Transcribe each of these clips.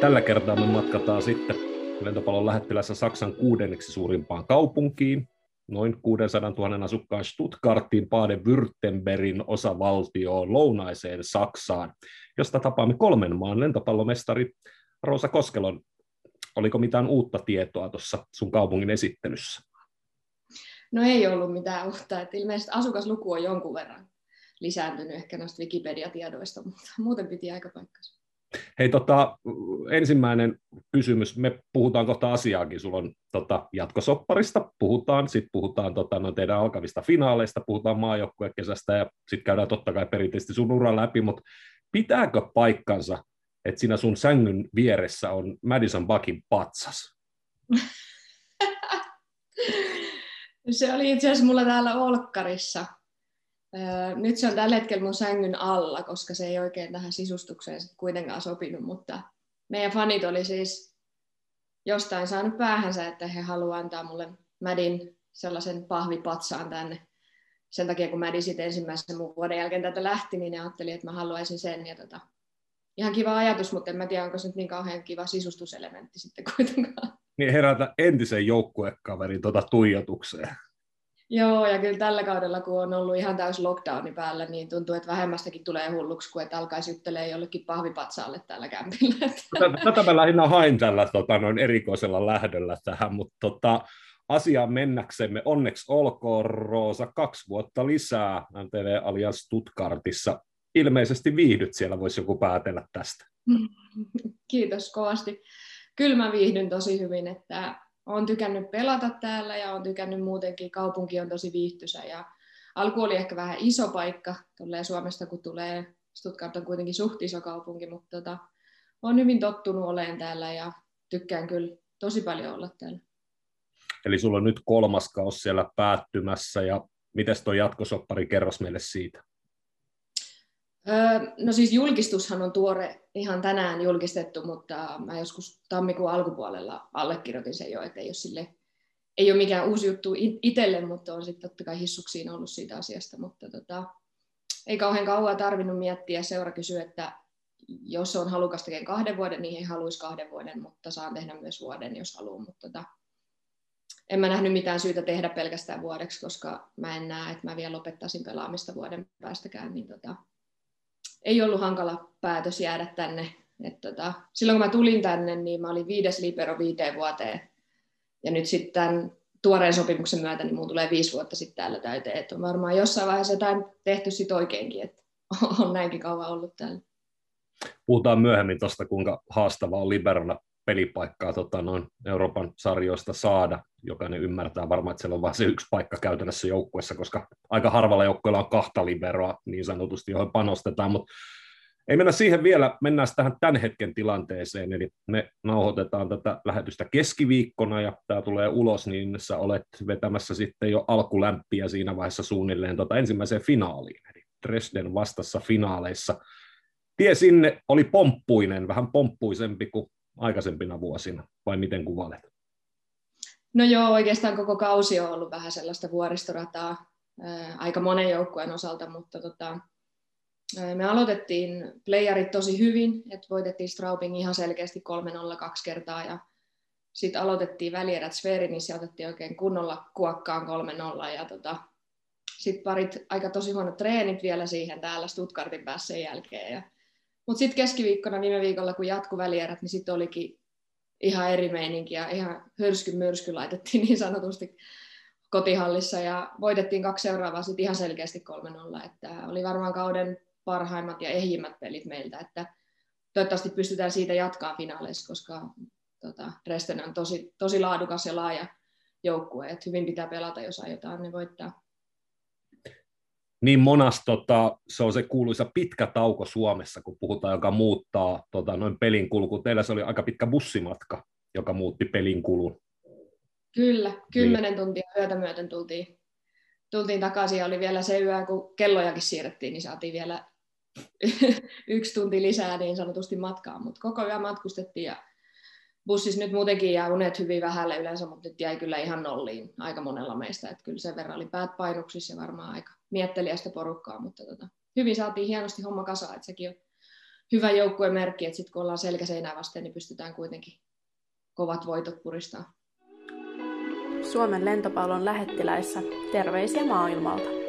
Tällä kertaa me matkataan sitten lentopallon lähettilässä Saksan kuudenneksi suurimpaan kaupunkiin, noin 600 000 asukkaan Stuttgartiin Baden-Württembergin osavaltioon lounaiseen Saksaan, josta tapaamme kolmen maan lentopallomestari Roosa Koskelon. Oliko mitään uutta tietoa tuossa sun kaupungin esittelyssä? No ei ollut mitään uutta, että ilmeisesti asukasluku on jonkun verran lisääntynyt ehkä noista Wikipedia-tiedoista, mutta muuten piti aika paikkansa. Hei, tota, ensimmäinen kysymys. Me puhutaan kohta asiaakin. Sulla on tota, jatkosopparista, puhutaan, sitten puhutaan tota, no, teidän alkavista finaaleista, puhutaan maajoukkuekesästä ja sitten käydään totta kai perinteisesti sun uran läpi, mutta pitääkö paikkansa, että siinä sun sängyn vieressä on Madison Buckin patsas? se oli itse asiassa mulla täällä Olkkarissa nyt se on tällä hetkellä mun sängyn alla, koska se ei oikein tähän sisustukseen sit kuitenkaan sopinut, mutta meidän fanit oli siis jostain saanut päähänsä, että he haluavat antaa mulle Mädin sellaisen pahvipatsaan tänne. Sen takia, kun Mädi sitten ensimmäisen mun vuoden jälkeen tätä lähti, niin ne ajatteli, että mä haluaisin sen. Ja tota, ihan kiva ajatus, mutta en mä tiedä, onko se nyt niin kauhean kiva sisustuselementti sitten kuitenkaan. Niin herätä entisen joukkuekaverin tota tuijotukseen. Joo, ja kyllä tällä kaudella, kun on ollut ihan täys lockdowni päällä, niin tuntuu, että vähemmästäkin tulee hulluksi, kun että alkaisi juttelee jollekin pahvipatsaalle tällä kämpillä. Tätä mä lähinnä hain tällä tota, noin erikoisella lähdöllä tähän, mutta tota, asiaan mennäksemme onneksi olkoon Roosa kaksi vuotta lisää MTV Allianz Stuttgartissa. Ilmeisesti viihdyt siellä, voisi joku päätellä tästä. Kiitos kovasti. Kyllä mä viihdyn tosi hyvin, että olen tykännyt pelata täällä ja olen tykännyt muutenkin. Kaupunki on tosi viihtyisä ja alku oli ehkä vähän iso paikka tulee Suomesta, kun tulee. Stuttgart on kuitenkin suht iso kaupunki, mutta tota, olen hyvin tottunut olemaan täällä ja tykkään kyllä tosi paljon olla täällä. Eli sulla on nyt kolmas kaus siellä päättymässä ja miten tuo jatkosoppari, kerros meille siitä? No siis julkistushan on tuore, ihan tänään julkistettu, mutta mä joskus tammikuun alkupuolella allekirjoitin sen jo, että ei ole, sille, ei ole mikään uusi juttu itselle, mutta on sitten totta kai hissuksiin ollut siitä asiasta, mutta tota, ei kauhean kauan tarvinnut miettiä. Seura kysyy, että jos on halukas tekemään kahden vuoden, niin ei haluaisi kahden vuoden, mutta saan tehdä myös vuoden, jos haluaa. Mutta tota, en mä nähnyt mitään syytä tehdä pelkästään vuodeksi, koska mä en näe, että mä vielä lopettaisin pelaamista vuoden päästäkään, niin tota, ei ollut hankala päätös jäädä tänne. Et tota, silloin kun mä tulin tänne, niin mä olin viides libero viiteen vuoteen. Ja nyt sitten tuoreen sopimuksen myötä, niin mun tulee viisi vuotta sitten täällä täyteen. Et on varmaan jossain vaiheessa jotain tehty sit oikeinkin, että on näinkin kauan ollut täällä. Puhutaan myöhemmin tuosta, kuinka haastavaa on liberona pelipaikkaa tota, noin Euroopan sarjoista saada. Jokainen ymmärtää varmaan, että siellä on vain se yksi paikka käytännössä joukkueessa, koska aika harvalla joukkueella on kahta liberoa niin sanotusti, johon panostetaan, mutta ei mennä siihen vielä, mennään tähän tämän hetken tilanteeseen, eli me nauhoitetaan tätä lähetystä keskiviikkona ja tämä tulee ulos, niin sä olet vetämässä sitten jo alkulämpiä siinä vaiheessa suunnilleen tota ensimmäiseen finaaliin, eli Dresden vastassa finaaleissa. Tie sinne oli pomppuinen, vähän pomppuisempi kuin aikaisempina vuosina, vai miten kuvailet? No joo, oikeastaan koko kausi on ollut vähän sellaista vuoristorataa aika monen joukkueen osalta, mutta tota, me aloitettiin playerit tosi hyvin, että voitettiin Straubing ihan selkeästi 3-0 kaksi kertaa ja sitten aloitettiin välierät Sverinissä ja otettiin oikein kunnolla kuokkaan 3-0 ja tota, sitten parit aika tosi huonot treenit vielä siihen täällä Stuttgartin päässä sen jälkeen mutta sitten keskiviikkona viime viikolla, kun jatku välierät, niin sitten olikin ihan eri meininki ja ihan hörsky myrsky laitettiin niin sanotusti kotihallissa ja voitettiin kaksi seuraavaa sitten ihan selkeästi 3-0, että oli varmaan kauden parhaimmat ja ehjimmät pelit meiltä, että toivottavasti pystytään siitä jatkaa finaaleissa, koska tota, Dresden on tosi, tosi laadukas ja laaja joukkue, että hyvin pitää pelata, jos aiotaan ne voittaa niin monas, tota, se on se kuuluisa pitkä tauko Suomessa, kun puhutaan, joka muuttaa tota, noin pelin kulku. Teillä se oli aika pitkä bussimatka, joka muutti pelin kulun. Kyllä, kymmenen niin. tuntia yötä myöten tultiin, tultiin takaisin ja oli vielä se yö, kun kellojakin siirrettiin, niin saatiin vielä yksi tunti lisää niin sanotusti matkaa, mutta koko yö matkustettiin ja bussissa nyt muutenkin jää unet hyvin vähälle yleensä, mutta nyt jäi kyllä ihan nolliin aika monella meistä, että kyllä sen verran oli päät painuksissa ja varmaan aika miettelijästä porukkaa, mutta tota, hyvin saatiin hienosti homma kasaan, että sekin on hyvä joukkueen merkki, että sitten kun ollaan selkäseinää vasten, niin pystytään kuitenkin kovat voitot puristaa. Suomen lentopallon lähettiläissä terveisiä maailmalta.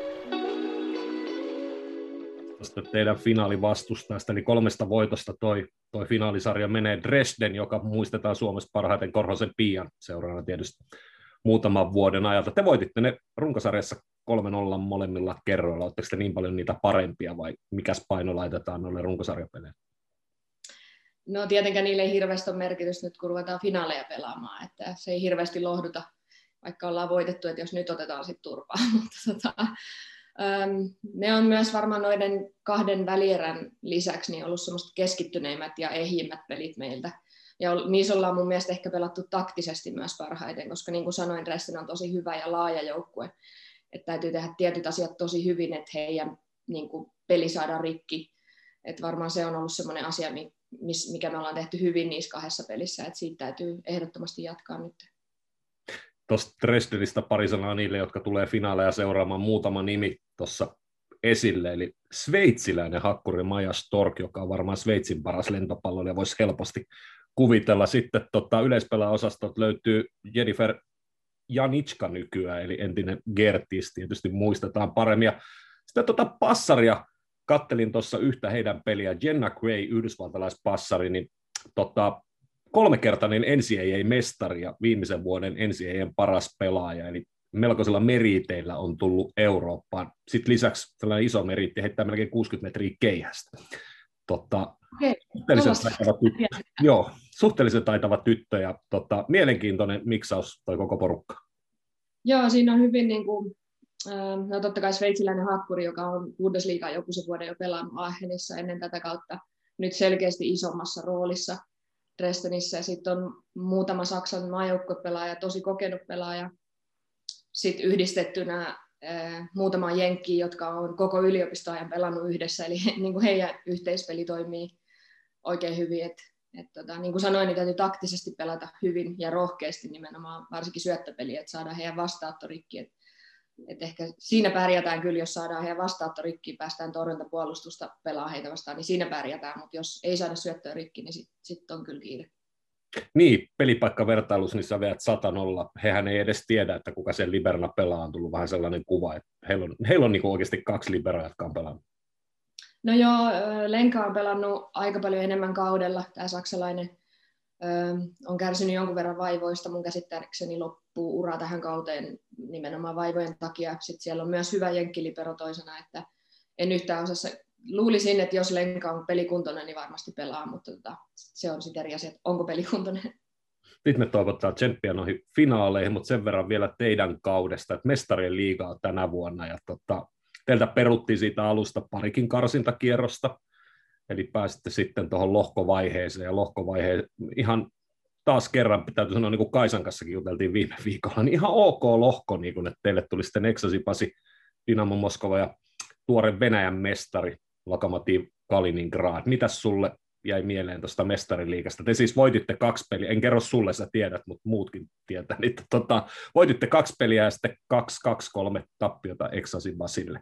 Tästä teidän finaalivastustajasta, eli kolmesta voitosta toi, toi finaalisarja menee Dresden, joka muistetaan Suomessa parhaiten Korhosen Pian seuraavana tietysti muutaman vuoden ajalta. Te voititte ne runkosarjassa 3-0 molemmilla kerroilla. Oletteko te niin paljon niitä parempia vai mikäs paino laitetaan noille runkosarjapeleille? No tietenkään niille ei hirveästi ole merkitystä nyt, kun ruvetaan finaaleja pelaamaan, että se ei hirveästi lohduta, vaikka ollaan voitettu, että jos nyt otetaan sitten turpaa. Mutta tota, ne on myös varmaan noiden kahden välierän lisäksi niin ollut semmoista keskittyneimmät ja ehjimmät pelit meiltä. Ja niissä ollaan mun mielestä ehkä pelattu taktisesti myös parhaiten, koska niin kuin sanoin, Dresden on tosi hyvä ja laaja joukkue. Että täytyy tehdä tietyt asiat tosi hyvin, että heidän niin kuin, peli saadaan rikki. Että varmaan se on ollut semmoinen asia, mikä me ollaan tehty hyvin niissä kahdessa pelissä, että siitä täytyy ehdottomasti jatkaa nyt. Tuosta Dresdenistä pari sanaa niille, jotka tulee finaaleja seuraamaan muutama nimi tuossa esille, eli sveitsiläinen hakkuri Maja Stork, joka on varmaan Sveitsin paras lentopallo, ja voisi helposti kuvitella. Sitten tota, yleispelaaosastot löytyy Jennifer Janitska nykyään, eli entinen Gertis, tietysti muistetaan paremmin. Ja sitten tota passaria kattelin tuossa yhtä heidän peliä, Jenna Gray, yhdysvaltalaispassari, niin tota, kolmekertainen NCAA-mestari ja viimeisen vuoden NCAA paras pelaaja, eli melkoisella meriteillä on tullut Eurooppaan. Sitten lisäksi tällainen iso meriitti heittää melkein 60 metriä keihästä. Okay. suhteellisen, taitava tyttö, joo, suhteellisen taitava tyttö ja tota, mielenkiintoinen miksaus toi koko porukka. Joo, siinä on hyvin niin kuin, no totta kai sveitsiläinen hakkuri, joka on Bundesliigaa joku se vuoden jo pelannut Aachenissa ennen tätä kautta, nyt selkeästi isommassa roolissa Dresdenissä. Sitten on muutama Saksan maajoukkuepelaaja, tosi kokenut pelaaja. Sitten yhdistettynä muutama jenkki, jotka on koko yliopistoajan pelannut yhdessä, eli niin kuin heidän yhteispeli toimii oikein hyvin. Et, et tota, niin kuin sanoin, niin täytyy taktisesti pelata hyvin ja rohkeasti nimenomaan, varsinkin syöttöpeliä, että saadaan heidän vastaattorikki. Et, et ehkä siinä pärjätään kyllä, jos saadaan heidän vastaattorikki, päästään torjuntapuolustusta pelaa heitä vastaan, niin siinä pärjätään, mutta jos ei saada syöttöä rikki, niin sitten sit on kyllä kiire. Niin, pelipaikkavertailussa niin sä veät 100 nolla. Hehän ei edes tiedä, että kuka sen liberna pelaa. On tullut vähän sellainen kuva, että heillä on, heillä on niin oikeasti kaksi liberaa, jotka on pelannut. No joo, Lenka on pelannut aika paljon enemmän kaudella. Tämä saksalainen on kärsinyt jonkun verran vaivoista. Mun käsittääkseni loppuu ura tähän kauteen nimenomaan vaivojen takia. Sitten siellä on myös hyvä jenkkilipero toisena, että en yhtään osassa luulisin, että jos Lenka on pelikuntoinen, niin varmasti pelaa, mutta tota, se on sitten eri asia, että onko pelikuntoinen. Sitten me toivotaan tsemppiä noihin finaaleihin, mutta sen verran vielä teidän kaudesta, että mestarien liiga on tänä vuonna, ja tota, teiltä peruttiin siitä alusta parikin karsintakierrosta, eli pääsitte sitten tuohon lohkovaiheeseen, ja lohkovaihe ihan taas kerran, täytyy sanoa, niin kuin Kaisan kanssakin juteltiin viime viikolla, niin ihan ok lohko, niin kuin, että teille tuli sitten Exosi Pasi, Dynamo Moskova ja tuore Venäjän mestari Lokomotiv Kaliningrad. Mitäs sulle jäi mieleen tuosta mestariliikasta? Te siis voititte kaksi peliä, en kerro sulle, sä tiedät, mutta muutkin tietää. Niin, tota, voititte kaksi peliä ja sitten kaksi, kaksi kolme tappiota Exasin Basille.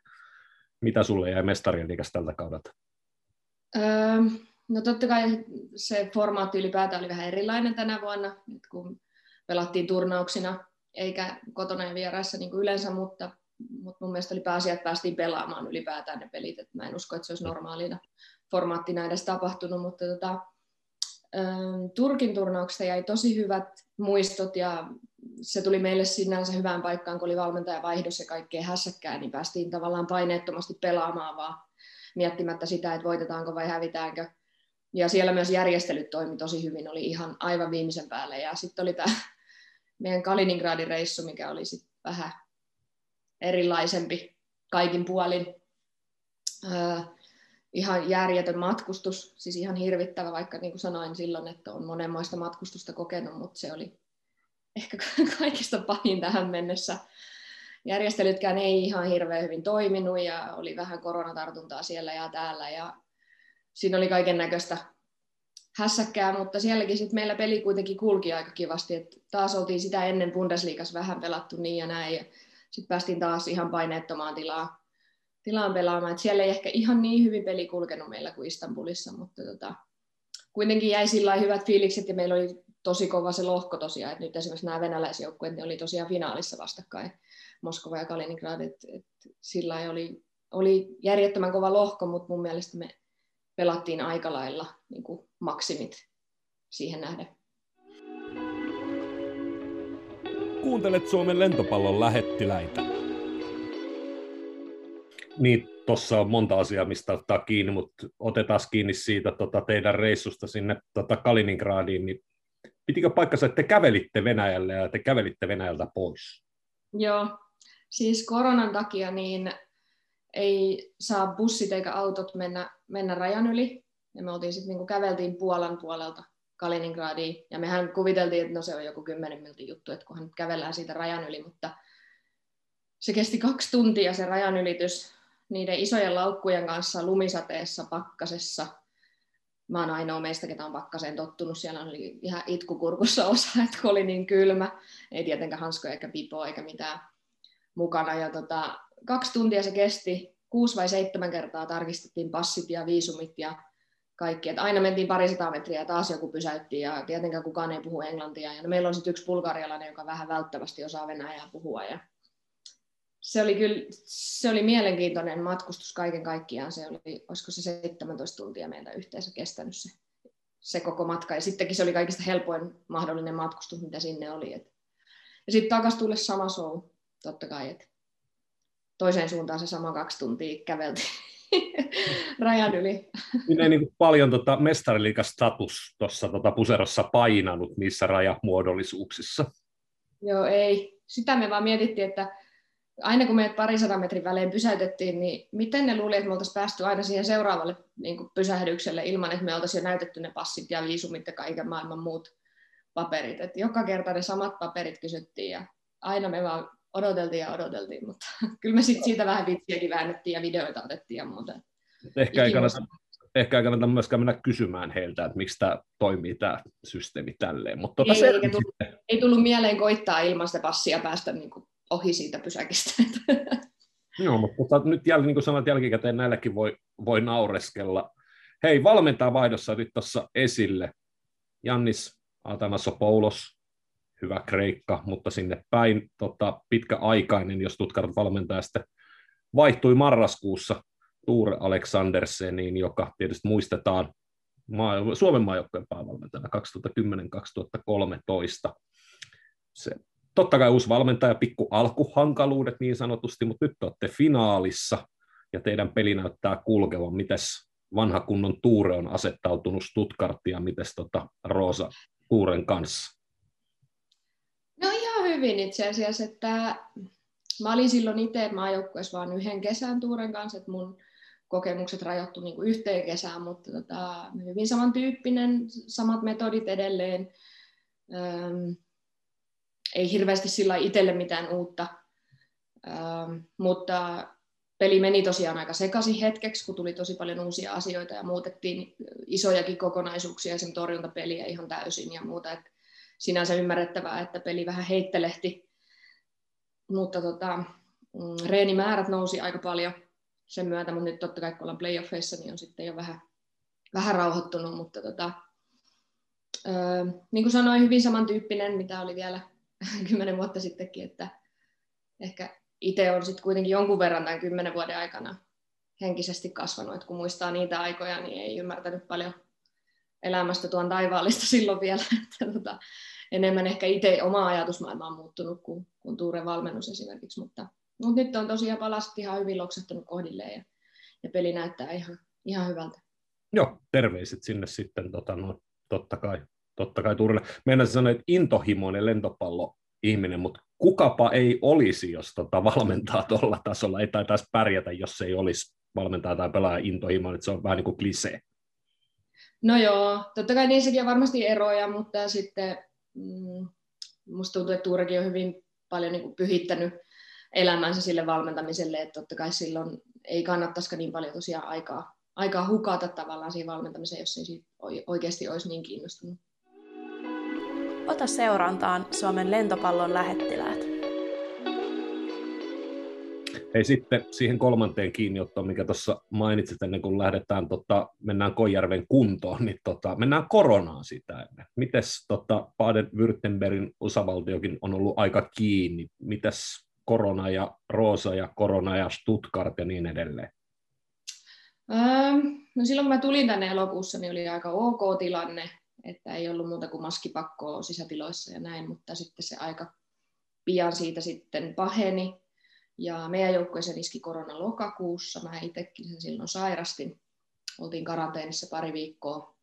Mitä sulle jäi mestariliikasta tältä kaudelta? Öö, no totta kai se formaatti ylipäätään oli vähän erilainen tänä vuonna, kun pelattiin turnauksina eikä kotona ja vieraissa niin kuin yleensä, mutta mutta mun mielestä oli pääasia, että päästiin pelaamaan ylipäätään ne pelit, että mä en usko, että se olisi normaalina formaattina edes tapahtunut, mutta tota, Turkin turnauksesta jäi tosi hyvät muistot ja se tuli meille sinänsä hyvään paikkaan, kun oli valmentaja vaihdos ja kaikkea hässäkkää, niin päästiin tavallaan paineettomasti pelaamaan vaan miettimättä sitä, että voitetaanko vai hävitäänkö. Ja siellä myös järjestelyt toimi tosi hyvin, oli ihan aivan viimeisen päälle. Ja sitten oli tämä meidän Kaliningradin reissu, mikä oli sitten vähän erilaisempi kaikin puolin. Öö, ihan järjetön matkustus, siis ihan hirvittävä, vaikka niin kuin sanoin silloin, että on monenmoista matkustusta kokenut, mutta se oli ehkä kaikista pahin tähän mennessä. Järjestelytkään ei ihan hirveän hyvin toiminut ja oli vähän koronatartuntaa siellä ja täällä ja siinä oli kaiken näköistä hässäkkää, mutta sielläkin sit meillä peli kuitenkin kulki aika kivasti, että taas oltiin sitä ennen Bundesliigassa vähän pelattu niin ja näin. Ja sitten päästiin taas ihan paineettomaan tilaan. tilaan pelaamaan. Et siellä ei ehkä ihan niin hyvin peli kulkenut meillä kuin Istanbulissa, mutta tota, kuitenkin jäi sillä hyvät fiilikset ja meillä oli tosi kova se lohko tosiaan, että nyt esimerkiksi nämä venäläisjoukkueet oli tosiaan finaalissa vastakkain, Moskova ja Kaliningrad, että et sillä oli, oli järjettömän kova lohko, mutta mun mielestä me pelattiin aika lailla niin kuin maksimit siihen nähden. Kuuntelet Suomen lentopallon lähettiläitä. Niin, tuossa on monta asiaa, mistä ottaa kiinni, mutta otetaan kiinni siitä tota, teidän reissusta sinne tota, Kaliningradiin, niin pitikö paikkansa, että te kävelitte Venäjälle ja te kävelitte Venäjältä pois? Joo, siis koronan takia niin ei saa bussit eikä autot mennä, mennä rajan yli. Ja me oltiin sitten niin käveltiin Puolan puolelta Kaliningradiin. Ja mehän kuviteltiin, että no se on joku 10 minuutin juttu, että kunhan kävellään siitä rajan yli, mutta se kesti kaksi tuntia se rajan ylitys niiden isojen laukkujen kanssa lumisateessa, pakkasessa. Mä oon ainoa meistä, ketä on pakkaseen tottunut. Siellä oli ihan itkukurkussa osa, että oli niin kylmä. Ei tietenkään hanskoja eikä pipoa eikä mitään mukana. Ja tota, kaksi tuntia se kesti. Kuusi vai seitsemän kertaa tarkistettiin passit ja viisumit ja kaikki. Et aina mentiin parisataa metriä ja taas joku pysäytti ja tietenkään kukaan ei puhu englantia. Ja meillä on sitten yksi bulgarialainen, joka vähän välttävästi osaa venäjää puhua. Ja se oli kyllä se oli mielenkiintoinen matkustus kaiken kaikkiaan. Se oli, olisiko se 17 tuntia meiltä yhteensä kestänyt se, se koko matka. Ja sittenkin se oli kaikista helpoin mahdollinen matkustus, mitä sinne oli. Et. Ja sitten takaisin tulle sama show, totta kai. Et toiseen suuntaan se sama kaksi tuntia käveltiin rajan yli. Niin niin paljon tota mestariliikastatus tuossa tota puserossa painanut niissä rajamuodollisuuksissa? Joo, ei. Sitä me vaan mietittiin, että aina kun meidät parisadan metrin välein pysäytettiin, niin miten ne luuli, että me oltaisiin päästy aina siihen seuraavalle niin kuin pysähdykselle ilman, että me oltaisiin jo näytetty ne passit ja viisumit ja kaiken maailman muut paperit. Et joka kerta ne samat paperit kysyttiin ja aina me vaan odoteltiin ja odoteltiin, mutta kyllä me sit siitä vähän vitsiäkin väännettiin ja videoita otettiin ja muuta. Ehkä ei, kannata, ehkä ei kannata myöskään mennä kysymään heiltä, että miksi tämä toimii tämä systeemi tälleen. Mutta tota ei, ei, tullut, ei tullut mieleen koittaa ilman sitä passia päästä niin kuin ohi siitä pysäkistä. Joo, mutta tota, nyt jäl, niin kuin sanoit jälkikäteen, näilläkin voi, voi naureskella. Hei, valmentaa vaihdossa nyt tuossa esille. Jannis Atanasopoulos, hyvä kreikka, mutta sinne päin tota, pitkäaikainen, jos Tutkart valmentaja sitten vaihtui marraskuussa Tuure Aleksanderseniin, joka tietysti muistetaan Suomen maajoukkojen päävalmentajana 2010-2013. Se totta kai uusi valmentaja, pikku alkuhankaluudet niin sanotusti, mutta nyt olette finaalissa ja teidän peli näyttää kulkevan. Mites vanha kunnon Tuure on asettautunut Stuttgartia, mites tota Roosa Tuuren kanssa? Hyvin itse asiassa, että mä olin silloin itse maajoukkueessa vain yhden kesän Tuuren kanssa, että mun kokemukset rajoittu niin kuin yhteen kesään, mutta tota, hyvin samantyyppinen, samat metodit edelleen. Öm, ei hirveästi sillä itselle mitään uutta, ähm, mutta peli meni tosiaan aika sekaisin hetkeksi, kun tuli tosi paljon uusia asioita ja muutettiin isojakin kokonaisuuksia sen torjuntapeliä ihan täysin ja muuta. Et sinänsä ymmärrettävää, että peli vähän heittelehti, mutta tota, mm, reenimäärät nousi aika paljon sen myötä, mutta nyt totta kai kun ollaan playoffeissa, niin on sitten jo vähän, vähän rauhoittunut, mutta tota, öö, niin kuin sanoin, hyvin samantyyppinen, mitä oli vielä kymmenen vuotta sittenkin, että ehkä itse on sitten kuitenkin jonkun verran tämän kymmenen vuoden aikana henkisesti kasvanut, että kun muistaa niitä aikoja, niin ei ymmärtänyt paljon elämästä tuon taivaallista silloin vielä, että tota, enemmän ehkä itse oma ajatusmaailma on muuttunut kuin, kuin Tuuren valmennus esimerkiksi, mutta, mutta nyt on tosiaan palastit ihan hyvin loksahtunut kohdilleen ja, ja peli näyttää ihan, ihan hyvältä. Joo, terveiset sinne sitten, tota, no, totta kai totta kai Turille. Meidän sanoa, että intohimoinen lentopallo ihminen, mutta kukapa ei olisi, jos tota valmentaa tuolla tasolla. Ei taitaisi pärjätä, jos ei olisi valmentaa tai pelaaja intohimoinen, että se on vähän niin kuin klisee. No joo, totta kai niissäkin on varmasti eroja, mutta sitten musta tuntuu, että Tuurekin on hyvin paljon niin kuin pyhittänyt elämänsä sille valmentamiselle, että totta kai silloin ei kannattaisikaan niin paljon tosiaan aikaa, aikaa hukata tavallaan siihen valmentamiseen, jos ei siitä oikeasti olisi niin kiinnostunut. Ota seurantaan Suomen lentopallon lähettiläät. Ei sitten siihen kolmanteen kiinniottoon, mikä tuossa mainitsit ennen kuin lähdetään, tota, mennään Koijärven kuntoon, niin tota, mennään koronaan sitä ennen. Mites tota, Baden-Württembergin osavaltiokin on ollut aika kiinni? Mites korona ja Roosa ja korona ja Stuttgart ja niin edelleen? Ähm, no silloin kun mä tulin tänne elokuussa, niin oli aika ok tilanne, että ei ollut muuta kuin maskipakkoa sisätiloissa ja näin, mutta sitten se aika pian siitä sitten paheni. Ja meidän joukkueeseen iski korona lokakuussa. Mä itsekin sen silloin sairastin. Oltiin karanteenissa pari viikkoa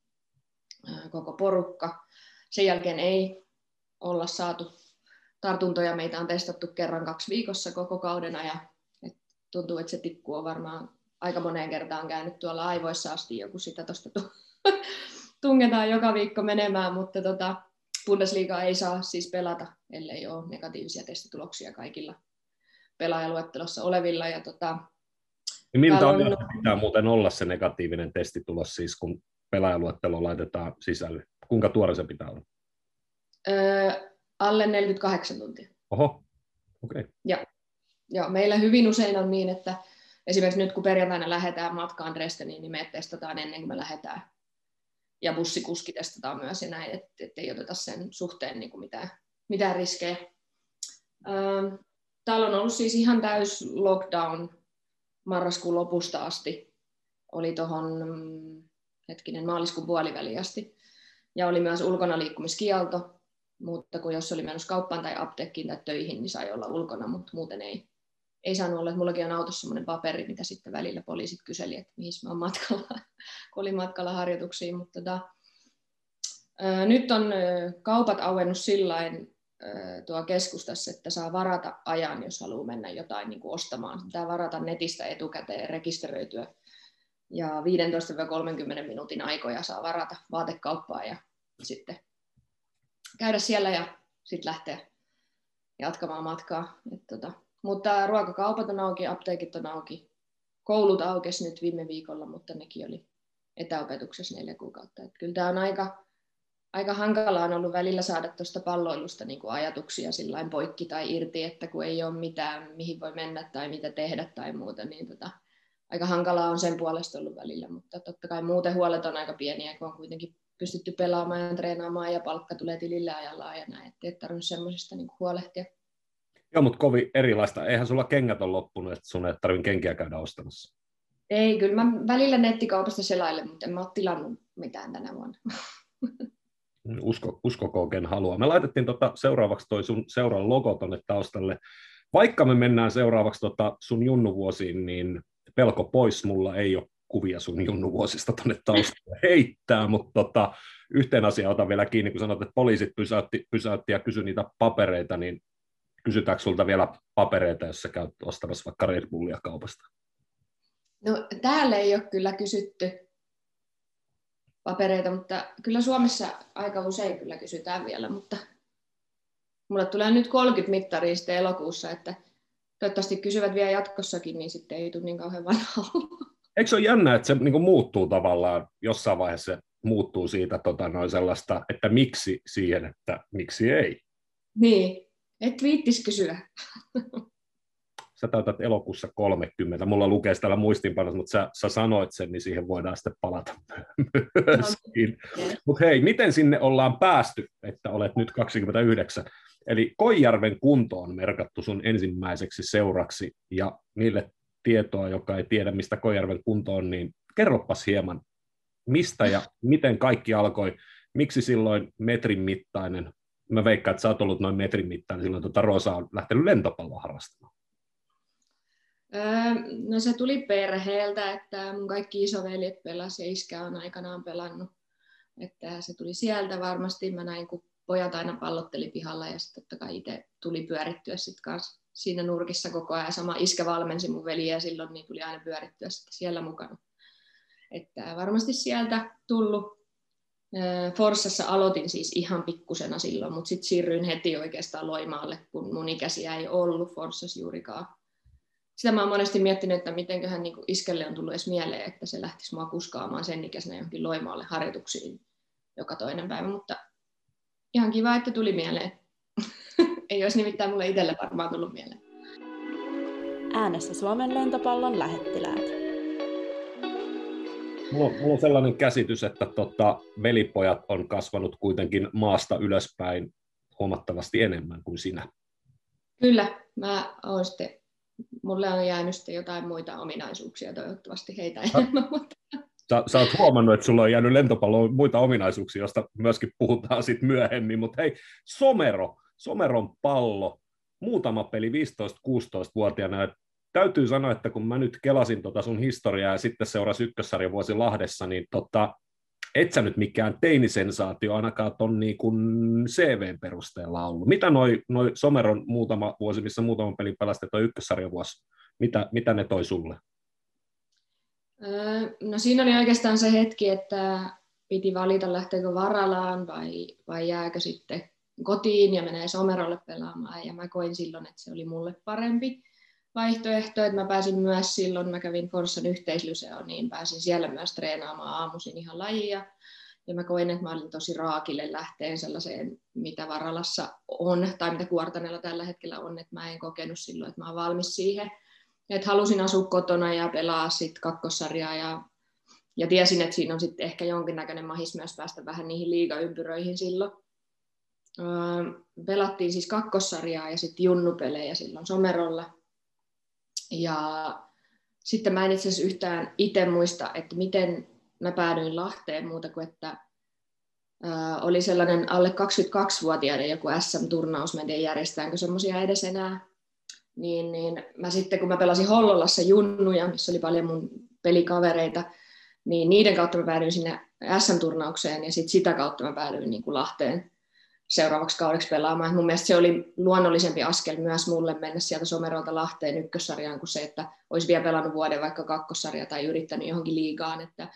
koko porukka. Sen jälkeen ei olla saatu tartuntoja. Meitä on testattu kerran kaksi viikossa koko kaudena ja et tuntuu, että se tikku on varmaan aika moneen kertaan käynyt tuolla aivoissa asti joku sitä tuosta tungetaan joka viikko menemään, mutta tota, Bundesliga ei saa siis pelata, ellei ole negatiivisia testituloksia kaikilla pelaajaluettelossa olevilla. Ja tota, ja miltä on... pitää muuten olla se negatiivinen testitulos, siis kun pelaajaluettelo laitetaan sisälle? Kuinka tuore se pitää olla? Öö, alle 48 tuntia. Oho, okei. Okay. Ja, ja meillä hyvin usein on niin, että esimerkiksi nyt kun perjantaina lähdetään matkaan Dresdeniin, niin me testataan ennen kuin me lähdetään ja bussikuski testataan myös ja näin, että et ei oteta sen suhteen niin kuin mitään, mitään riskejä. Ähm, täällä on ollut siis ihan täys lockdown marraskuun lopusta asti. Oli tuohon mm, hetkinen maaliskuun puoliväli asti. Ja oli myös ulkona liikkumiskielto, mutta kun jos oli menossa kauppaan tai apteekkiin tai töihin, niin sai olla ulkona, mutta muuten ei, ei saanut olla. Mullakin on autossa sellainen paperi, mitä sitten välillä poliisit kyseli, että mihin mä oon matkalla, kun olin matkalla harjoituksiin. Mutta tota, ää, nyt on kaupat auennut sillä tuo keskustassa, että saa varata ajan, jos haluaa mennä jotain niin kuin ostamaan. Pitää varata netistä etukäteen rekisteröityä. Ja 15-30 minuutin aikoja saa varata vaatekauppaa ja sitten käydä siellä ja sitten lähteä jatkamaan matkaa. Et tota, mutta ruokakaupat on auki, apteekit on auki. Koulut aukesi nyt viime viikolla, mutta nekin oli etäopetuksessa neljä kuukautta. Et kyllä tämä on aika, aika hankalaa on ollut välillä saada tuosta palloilusta niin kuin ajatuksia sillain poikki tai irti, että kun ei ole mitään, mihin voi mennä tai mitä tehdä tai muuta, niin tota, aika hankalaa on sen puolesta ollut välillä, mutta totta kai muuten huolet on aika pieniä, kun on kuitenkin pystytty pelaamaan ja treenaamaan ja palkka tulee tilille ajallaan ja näin, ettei tarvinnut semmoisesta niin huolehtia. Joo, mutta kovin erilaista. Eihän sulla kengät ole loppunut, että sun ei tarvitse kenkiä käydä ostamassa. Ei, kyllä mä välillä nettikaupasta selailen, mutta en mä ole tilannut mitään tänä vuonna. Usko, uskoko ken haluaa. Me laitettiin tota seuraavaksi toi sun seuran logo tonne taustalle. Vaikka me mennään seuraavaksi tota sun junnuvuosiin, niin pelko pois, mulla ei ole kuvia sun junnuvuosista tuonne taustalle heittää, mutta tota, yhteen asiaan otan vielä kiinni, kun sanoit, että poliisit pysäytti, pysäytti ja kysyi niitä papereita, niin kysytäänkö sulta vielä papereita, jos sä käyt ostamassa vaikka Red Bullia kaupasta? No täällä ei ole kyllä kysytty papereita, mutta kyllä Suomessa aika usein kyllä kysytään vielä, mutta mulle tulee nyt 30 mittaria sitten elokuussa, että toivottavasti kysyvät vielä jatkossakin, niin sitten ei tule niin kauhean vanha Eikö se ole jännä, että se niin kuin muuttuu tavallaan, jossain vaiheessa se muuttuu siitä tota, noin sellaista, että miksi siihen, että miksi ei? Niin, et viittis kysyä. Sä täytät elokuussa 30. Mulla lukee täällä muistinpanossa, mutta sä, sä sanoit sen, niin siihen voidaan sitten palata myöskin. No, mutta hei, miten sinne ollaan päästy, että olet nyt 29? Eli Koijärven kunto on merkattu sun ensimmäiseksi seuraksi, ja niille tietoa, joka ei tiedä, mistä Koijärven kunto on, niin kerropas hieman, mistä ja miten kaikki alkoi, miksi silloin metrin mittainen mä veikkaan, että sä oot ollut noin metrin mittainen silloin tuota Rosa on lähtenyt lentopalloa harrastamaan. Öö, no se tuli perheeltä, että mun kaikki isoveljet pelasi ja iskä on aikanaan pelannut. Että se tuli sieltä varmasti. Mä näin, kun pojat aina pallotteli pihalla ja sitten totta kai itse tuli pyörittyä sitten siinä nurkissa koko ajan. Sama iskä valmensi mun veliä silloin, niin tuli aina pyörittyä sitten siellä mukana. Että varmasti sieltä tullut Forssassa aloitin siis ihan pikkusena silloin, mutta sitten siirryin heti oikeastaan Loimaalle, kun mun ikäisiä ei ollut Forssassa juurikaan. Sitä mä oon monesti miettinyt, että mitenköhän niin iskelle on tullut edes mieleen, että se lähtisi mua kuskaamaan sen ikäisenä johonkin Loimaalle harjoituksiin joka toinen päivä, mutta ihan kiva, että tuli mieleen. ei olisi nimittäin mulle itselle varmaan tullut mieleen. Äänessä Suomen lentopallon lähettiläät. Mulla on, mulla on sellainen käsitys, että tota, velipojat on kasvanut kuitenkin maasta ylöspäin huomattavasti enemmän kuin sinä. Kyllä, mä oon sitten, mulle on jäänyt sitten jotain muita ominaisuuksia, toivottavasti heitä enemmän. Mutta... Sä, sä oot huomannut, että sulla on jäänyt lentopalloon muita ominaisuuksia, joista myöskin puhutaan sitten myöhemmin, mutta hei, Somero, Someron pallo, muutama peli 15-16-vuotiaana, täytyy sanoa, että kun mä nyt kelasin tota sun historiaa ja sitten seurasi ykkössarjan vuosi Lahdessa, niin tota, et sä nyt mikään teinisensaatio ainakaan ton niin kuin CVn perusteella ollut. Mitä noi, noi Someron muutama vuosi, missä muutama peli pelasti toi ykkössarjan vuosi, mitä, mitä ne toi sulle? Öö, no siinä oli oikeastaan se hetki, että piti valita lähteekö Varalaan vai, vai jääkö sitten kotiin ja menee Somerolle pelaamaan. Ja mä koin silloin, että se oli mulle parempi vaihtoehto, että mä pääsin myös silloin, mä kävin Forssan yhteislyseo, niin pääsin siellä myös treenaamaan aamuisin ihan lajia. Ja mä koin, että mä olin tosi raakille lähteen sellaiseen, mitä Varalassa on, tai mitä Kuortanella tällä hetkellä on, että mä en kokenut silloin, että mä oon valmis siihen. Että halusin asua kotona ja pelaa sitten kakkossarjaa ja, ja tiesin, että siinä on sitten ehkä jonkinnäköinen mahis myös päästä vähän niihin liigaympyröihin silloin. Öö, pelattiin siis kakkossarjaa ja sitten junnupelejä silloin Somerolla. Ja sitten mä en itse asiassa yhtään itse muista, että miten mä päädyin Lahteen muuta kuin, että oli sellainen alle 22-vuotiaiden joku SM-turnaus, mä en tiedä järjestetäänkö semmoisia edes enää. Niin, niin mä sitten, kun mä pelasin Hollolassa junnuja, missä oli paljon mun pelikavereita, niin niiden kautta mä päädyin sinne SM-turnaukseen ja sitten sitä kautta mä päädyin niin kuin Lahteen seuraavaksi kaudeksi pelaamaan. Mun mielestä se oli luonnollisempi askel myös mulle mennä sieltä Somerolta Lahteen ykkössarjaan kuin se, että olisi vielä pelannut vuoden vaikka kakkosarja tai yrittänyt johonkin liigaan, että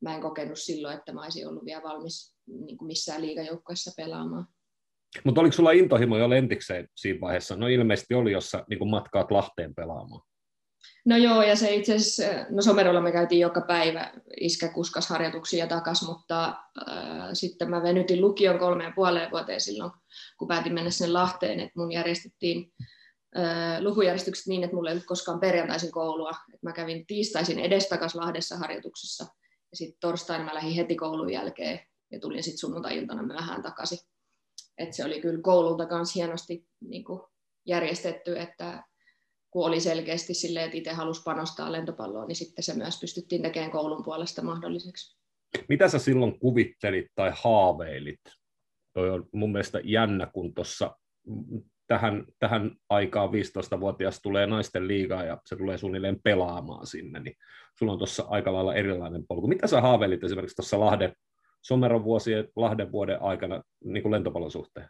mä en kokenut silloin, että mä olisin ollut vielä valmis niin kuin missään liigajoukkoissa pelaamaan. Mutta oliko sulla intohimo jo lentikseen siinä vaiheessa? No ilmeisesti oli, jossa niin matkaat Lahteen pelaamaan. No joo, ja se itse asiassa, no Somerolla me käytiin joka päivä iskä kuskas harjoituksia takas, mutta äh, sitten mä venytin lukion kolmeen puoleen vuoteen silloin, kun päätin mennä sinne Lahteen, että mun järjestettiin äh, lukujärjestykset niin, että mulla ei ollut koskaan perjantaisin koulua. Et mä kävin tiistaisin edestakas Lahdessa harjoituksissa, ja sitten torstaina mä lähdin heti koulun jälkeen, ja tulin sitten sunnuntai-iltana myöhään takaisin. Et se oli kyllä koululta kanssa hienosti niin järjestetty, että kun oli selkeästi silleen, että itse halusi panostaa lentopalloon, niin sitten se myös pystyttiin tekemään koulun puolesta mahdolliseksi. Mitä sä silloin kuvittelit tai haaveilit? Toi on mun mielestä jännä, kun tuossa tähän, tähän aikaan 15-vuotias tulee naisten liigaa ja se tulee suunnilleen pelaamaan sinne, niin sulla on tuossa aika lailla erilainen polku. Mitä sä haaveilit esimerkiksi tuossa Lahden, Someron vuosien, Lahden vuoden aikana niin kuin lentopallon suhteen?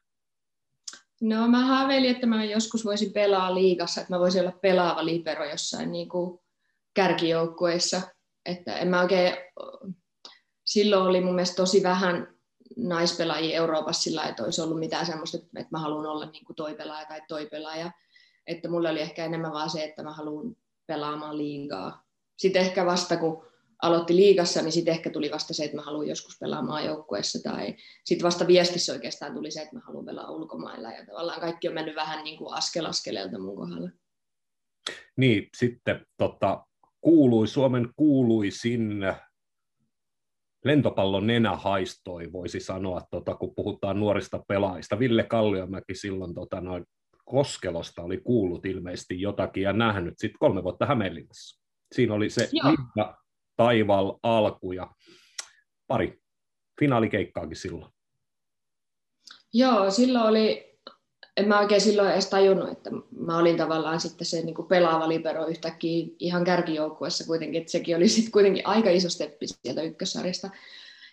No mä haaveilin, että mä joskus voisin pelaa liigassa, että mä voisin olla pelaava libero jossain niin kuin kärkijoukkueissa. Että en mä oikein, silloin oli mun mielestä tosi vähän naispelaajia Euroopassa sillä että olisi ollut mitään semmoista, että mä haluan olla niin kuin toi pelaaja tai toi pelaaja. Että mulla oli ehkä enemmän vaan se, että mä haluan pelaamaan liigaa. Sitten ehkä vasta kun aloitti liigassa, niin sitten ehkä tuli vasta se, että mä haluan joskus pelaa maajoukkueessa, tai sitten vasta viestissä oikeastaan tuli se, että mä haluan pelaa ulkomailla, ja tavallaan kaikki on mennyt vähän niin kuin askel askeleelta mun kohdalla. Niin, sitten tota, kuului, Suomen kuuluisin lentopallon nenä haistoi, voisi sanoa, tota, kun puhutaan nuorista pelaajista. Ville Kalliomäki silloin tota, noin Koskelosta oli kuullut ilmeisesti jotakin ja nähnyt sitten kolme vuotta Hämeenlinnassa. Siinä oli se Taival alku ja pari finaalikeikkaakin silloin. Joo, silloin oli, en mä oikein silloin edes tajunnut, että mä olin tavallaan sitten se niin pelaava libero yhtäkkiä ihan kärkijoukkuessa kuitenkin, että sekin oli sitten kuitenkin aika iso steppi sieltä ykkössarjasta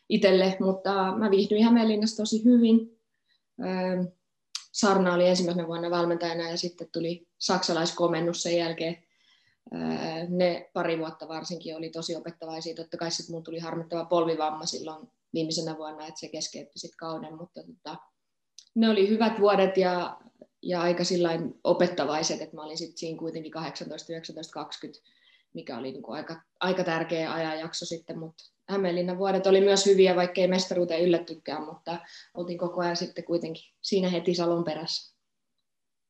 itselle, mutta mä viihdyin Hämeenlinnassa tosi hyvin. Sarna oli ensimmäisenä vuonna valmentajana ja sitten tuli saksalaiskomennus sen jälkeen ne pari vuotta varsinkin oli tosi opettavaisia. Totta kai sitten mun tuli harmittava polvivamma silloin viimeisenä vuonna, että se keskeytti sitten kauden, mutta tota, ne oli hyvät vuodet ja, ja aika sillain opettavaiset, että mä olin sitten siinä kuitenkin 18, 19, 20, mikä oli niin kuin aika, aika tärkeä ajanjakso sitten, mutta Hämeenlinnan vuodet oli myös hyviä, vaikkei mestaruuteen yllättykään, mutta oltiin koko ajan sitten kuitenkin siinä heti Salon perässä.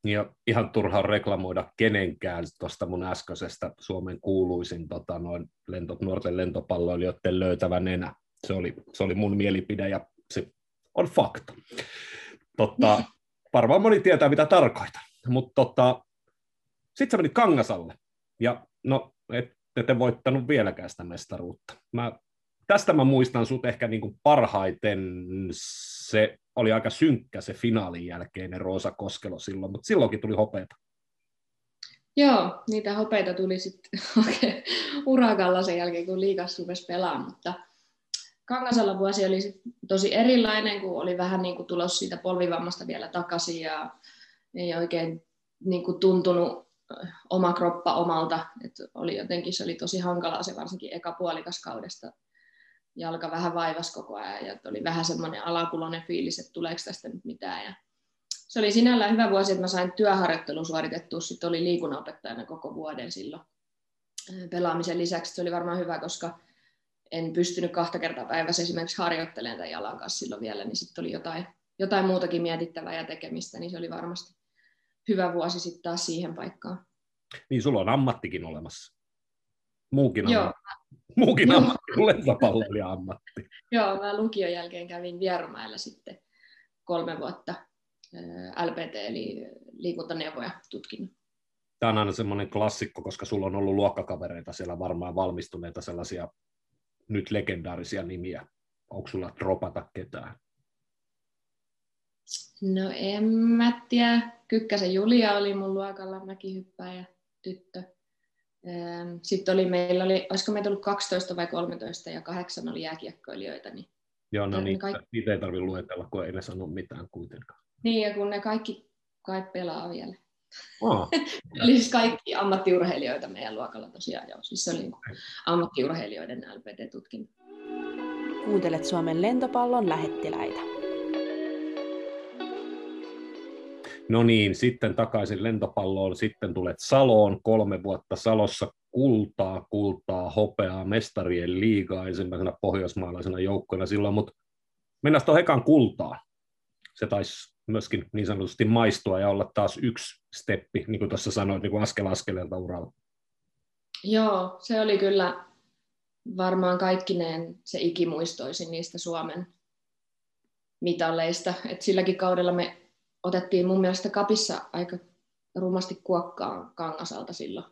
Ja ihan turha reklamoida kenenkään tuosta mun äskeisestä Suomen kuuluisin tota, noin lento, nuorten lentopalloilijoiden löytävä nenä. Se oli, se oli mun mielipide ja se on fakta. Totta, varmaan moni tietää, mitä tarkoitan. Mutta tota, sitten sä menit Kangasalle. Ja no, ette te voittanut vieläkään sitä mestaruutta. Mä, tästä mä muistan sut ehkä niin kuin parhaiten. Se oli aika synkkä se finaalin jälkeinen Roosa Koskelo silloin, mutta silloinkin tuli hopeita. Joo, niitä hopeita tuli sitten okay, urakalla sen jälkeen, kun liikas rupesi pelaamaan, mutta Kangasalla vuosi oli sit tosi erilainen, kun oli vähän niin kuin tulos siitä polvivammasta vielä takaisin ja ei oikein niin kuin tuntunut oma kroppa omalta. Et oli jotenkin, se oli tosi hankalaa se varsinkin eka puolikas kaudesta. Jalka vähän vaivas koko ajan ja oli vähän semmoinen alakulonen fiilis, että tuleeko tästä nyt mitään. Ja se oli sinällään hyvä vuosi, että mä sain työharjoittelun suoritettua. Sitten oli liikunnanopettajana koko vuoden silloin pelaamisen lisäksi. Se oli varmaan hyvä, koska en pystynyt kahta kertaa päivässä esimerkiksi harjoittelemaan tämän jalan kanssa silloin vielä, niin sitten oli jotain, jotain muutakin mietittävää ja tekemistä, niin se oli varmasti hyvä vuosi sitten taas siihen paikkaan. Niin, sulla on ammattikin olemassa. Muukin, Joo. Ammatti. Muukin Joo. ammatti, ammatti. Joo, mä lukion jälkeen kävin Vierumäellä sitten kolme vuotta LPT, eli liikuntaneuvoja tutkinut. Tämä on aina semmoinen klassikko, koska sulla on ollut luokkakavereita siellä varmaan valmistuneita sellaisia nyt legendaarisia nimiä. Onko sulla dropata ketään? No en mä tiedä. Kykkäsen Julia oli mun luokalla, mäkihyppäjä, tyttö. Sitten oli, meillä oli, olisiko meitä ollut 12 vai 13 ja kahdeksan oli jääkiekkoilijoita. Niin Joo, no niin, kaikki... niitä ei tarvitse luetella, kun ei ne sano mitään kuitenkaan. Niin, ja kun ne kaikki kai pelaa vielä. Oh. eli siis kaikki ammattiurheilijoita meidän luokalla tosiaan, joo. Siis se oli niin ammattiurheilijoiden LPT-tutkinto. Kuuntelet Suomen lentopallon lähettiläitä. No niin, sitten takaisin lentopalloon, sitten tulet Saloon, kolme vuotta Salossa kultaa, kultaa, hopeaa, mestarien liigaa ensimmäisenä pohjoismaalaisena joukkoina silloin, mutta mennään tuohon ekan kultaan. Se taisi myöskin niin sanotusti maistua ja olla taas yksi steppi, niin kuin tuossa sanoit, niin kuin askel askeleelta uralla. Joo, se oli kyllä varmaan kaikkineen se ikimuistoisin niistä Suomen mitalleista. Et silläkin kaudella me otettiin mun mielestä kapissa aika rumasti kuokkaa Kangasalta silloin.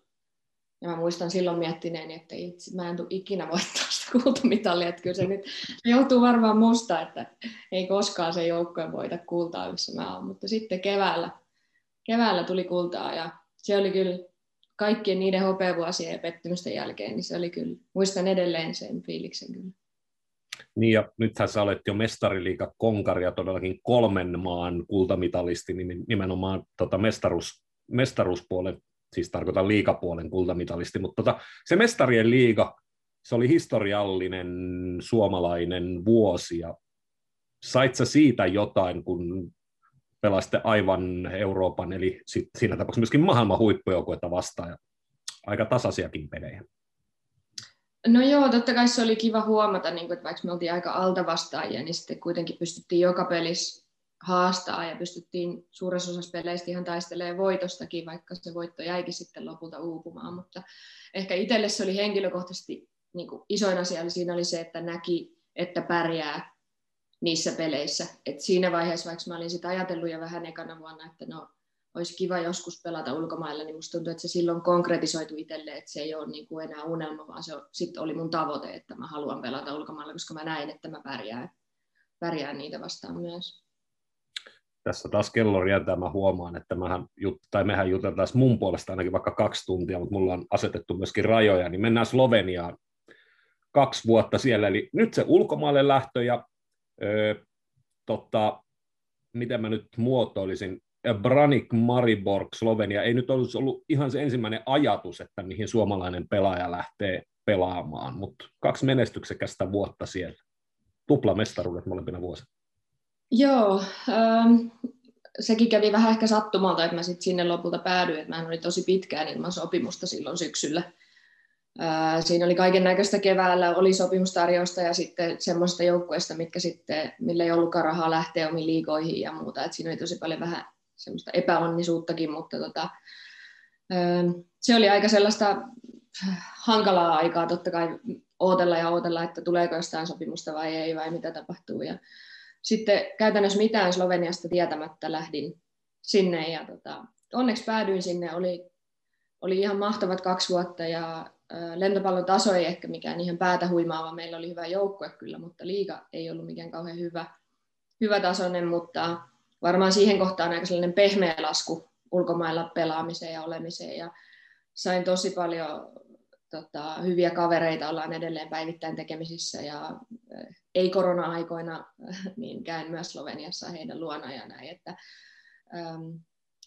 Ja mä muistan silloin miettineeni, että itse, mä en tule ikinä voittaa sitä kultamitalia, että kyllä se nyt joutuu varmaan musta, että ei koskaan se joukkue voita kultaa, missä mä oon. Mutta sitten keväällä, keväällä tuli kultaa ja se oli kyllä kaikkien niiden hopeavuosien ja pettymysten jälkeen, niin se oli kyllä, muistan edelleen sen fiiliksen kyllä. Niin ja nythän sä olet jo mestariliiga konkari ja todellakin kolmen maan kultamitalisti, nimenomaan tota mestaruus, mestaruuspuolen, siis tarkoitan liikapuolen kultamitalisti, mutta tota, se mestarien liiga, se oli historiallinen suomalainen vuosi ja sait sä siitä jotain, kun pelasitte aivan Euroopan, eli sit siinä tapauksessa myöskin maailman huippujoukkuetta vastaan ja aika tasaisiakin pelejä. No joo, totta kai se oli kiva huomata, niin että vaikka me oltiin aika altavastaajia, niin sitten kuitenkin pystyttiin joka pelissä haastaa ja pystyttiin suuressa osassa peleistä ihan taistelemaan voitostakin, vaikka se voitto jäikin sitten lopulta uupumaan. Mutta ehkä itselle se oli henkilökohtaisesti niin kuin isoin asia, siinä oli se, että näki, että pärjää niissä peleissä. Et siinä vaiheessa, vaikka mä olin sitä ajatellut jo vähän ekana vuonna, että no olisi kiva joskus pelata ulkomailla, niin musta tuntuu, että se silloin konkretisoitu itselle, että se ei ole niin kuin enää unelma, vaan se sitten oli mun tavoite, että mä haluan pelata ulkomailla, koska mä näin, että mä pärjään, pärjään niitä vastaan myös. Tässä taas kello rientää, mä huomaan, että mähän, tai mehän juteltaan mun puolesta ainakin vaikka kaksi tuntia, mutta mulla on asetettu myöskin rajoja, niin mennään Sloveniaan kaksi vuotta siellä, eli nyt se ulkomaille lähtö ja öö, tota, miten mä nyt muotoilisin, Branik Mariborg Slovenia ei nyt olisi ollut ihan se ensimmäinen ajatus, että mihin suomalainen pelaaja lähtee pelaamaan, mutta kaksi menestyksekästä vuotta siellä. Tuplamestaruudet molempina vuosina. Joo, ähm, sekin kävi vähän ehkä sattumalta, että mä sitten sinne lopulta päädyin, että mä olin tosi pitkään ilman sopimusta silloin syksyllä. Äh, siinä oli kaiken näköistä keväällä, oli sopimustarjousta ja sitten semmoista joukkueista, mitkä sitten, millä ei ollutkaan rahaa lähteä omiin liikoihin ja muuta. Et siinä oli tosi paljon vähän semmoista epäonnisuuttakin, mutta tota, se oli aika sellaista hankalaa aikaa totta kai ootella ja ootella, että tuleeko jostain sopimusta vai ei, vai mitä tapahtuu. Ja sitten käytännössä mitään Sloveniasta tietämättä lähdin sinne ja tota, onneksi päädyin sinne, oli, oli ihan mahtavat kaksi vuotta ja lentopallon taso ei ehkä mikään ihan päätä huimaava, meillä oli hyvä joukkue kyllä, mutta liiga ei ollut mikään kauhean hyvä, hyvä tasoinen, mutta varmaan siihen kohtaan aika sellainen pehmeä lasku ulkomailla pelaamiseen ja olemiseen ja sain tosi paljon tota, hyviä kavereita, ollaan edelleen päivittäin tekemisissä ja ei korona-aikoina, niin käyn myös Sloveniassa heidän luona ja näin, että ähm,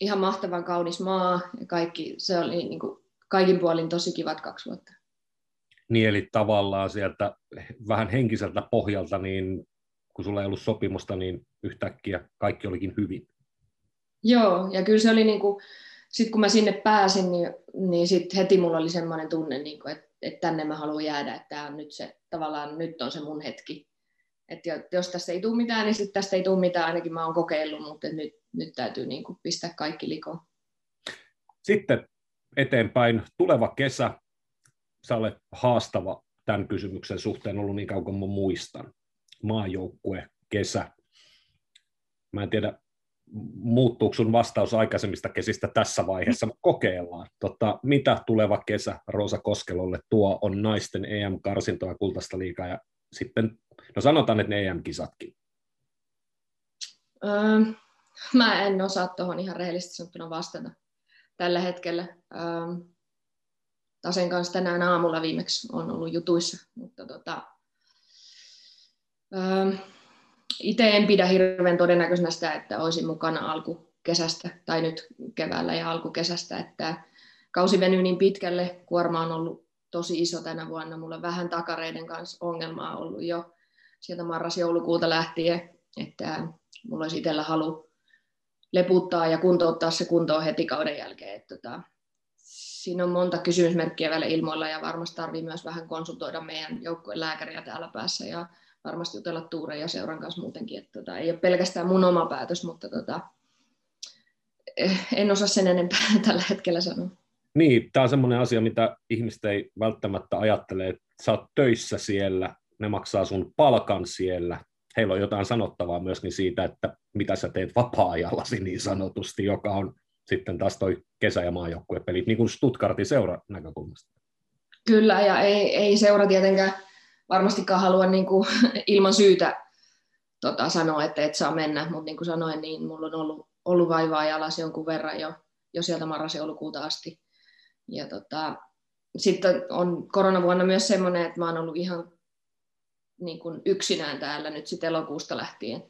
ihan mahtavan kaunis maa ja kaikki, se oli niin kuin, kaikin puolin tosi kivat kaksi vuotta. Niin, eli tavallaan sieltä vähän henkiseltä pohjalta, niin kun sulla ei ollut sopimusta, niin yhtäkkiä kaikki olikin hyvin. Joo, ja kyllä se oli niin kuin, sitten kun mä sinne pääsin, niin, niin sit heti mulla oli semmoinen tunne, niin kuin, että, että tänne mä haluan jäädä, että tämä on nyt se, tavallaan nyt on se mun hetki. Että jos tästä ei tule mitään, niin sitten tästä ei tule mitään, ainakin mä oon kokeillut, mutta nyt, nyt täytyy niin kuin pistää kaikki likoon. Sitten eteenpäin tuleva kesä, sä olet haastava tämän kysymyksen suhteen ollut niin kauan kuin muistan. Maajoukkue, kesä. Mä en tiedä, muuttuuko sun vastaus aikaisemmista kesistä tässä vaiheessa, mutta kokeillaan. Tota, mitä tuleva kesä Roosa Koskelolle tuo on naisten EM-karsintoa kultaista liikaa ja sitten, no sanotaan, että ne EM-kisatkin. Öö, mä en osaa tuohon ihan rehellisesti sanottuna vastata tällä hetkellä. Öö, Tasen kanssa tänään aamulla viimeksi on ollut jutuissa, mutta tota, itse en pidä hirveän todennäköisenä sitä, että olisin mukana alkukesästä tai nyt keväällä ja alkukesästä, että kausi venyy niin pitkälle, kuorma on ollut tosi iso tänä vuonna, mulla vähän takareiden kanssa ongelmaa ollut jo sieltä marras-joulukuuta lähtien, että mulla olisi itsellä halu leputtaa ja kuntouttaa se kuntoon heti kauden jälkeen. Että tota, siinä on monta kysymysmerkkiä vielä ilmoilla ja varmasti tarvii myös vähän konsultoida meidän joukkueen lääkäriä täällä päässä ja varmasti jutella Tuuren ja seuran kanssa muutenkin. Että tota, ei ole pelkästään mun oma päätös, mutta tota, eh, en osaa sen enempää tällä hetkellä sanoa. Niin, tämä on semmoinen asia, mitä ihmiset ei välttämättä ajattele, että sä oot töissä siellä, ne maksaa sun palkan siellä, heillä on jotain sanottavaa myöskin siitä, että mitä sä teet vapaa-ajallasi niin sanotusti, joka on sitten taas toi kesä- ja maajoukkuepelit, niin kuin Stuttgartin seura näkökulmasta. Kyllä, ja ei, ei seura tietenkään varmastikaan halua niin kuin, ilman syytä tota, sanoa, että et saa mennä, mutta niin kuin sanoin, niin mulla on ollut, ollut vaivaa jalas jonkun verran jo, jo sieltä marras-joulukuuta asti. Ja tota, sitten on koronavuonna myös semmoinen, että mä oon ollut ihan niin kuin yksinään täällä nyt sitten elokuusta lähtien.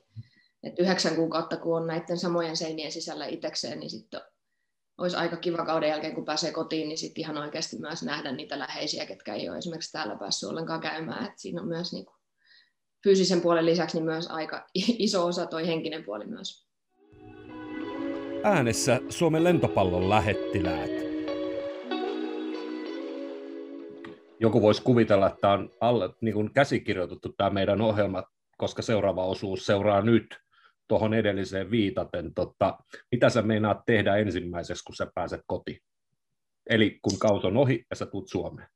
Et yhdeksän kuukautta, kun on näiden samojen seinien sisällä itsekseen, niin sitten olisi aika kiva kauden jälkeen, kun pääsee kotiin, niin sitten ihan oikeasti myös nähdä niitä läheisiä, ketkä ei ole esimerkiksi täällä päässyt ollenkaan käymään. Et siinä on myös niin kuin fyysisen puolen lisäksi niin myös aika iso osa toi henkinen puoli myös. Äänessä Suomen lentopallon lähettiläät. Joku voisi kuvitella, että tämä on alle, niin kuin käsikirjoitettu tämä meidän ohjelma, koska seuraava osuus seuraa nyt tuohon edelliseen viitaten, tota, mitä sä meinaat tehdä ensimmäiseksi, kun sä pääset kotiin? Eli kun kaus on ohi ja sä tulet Suomeen.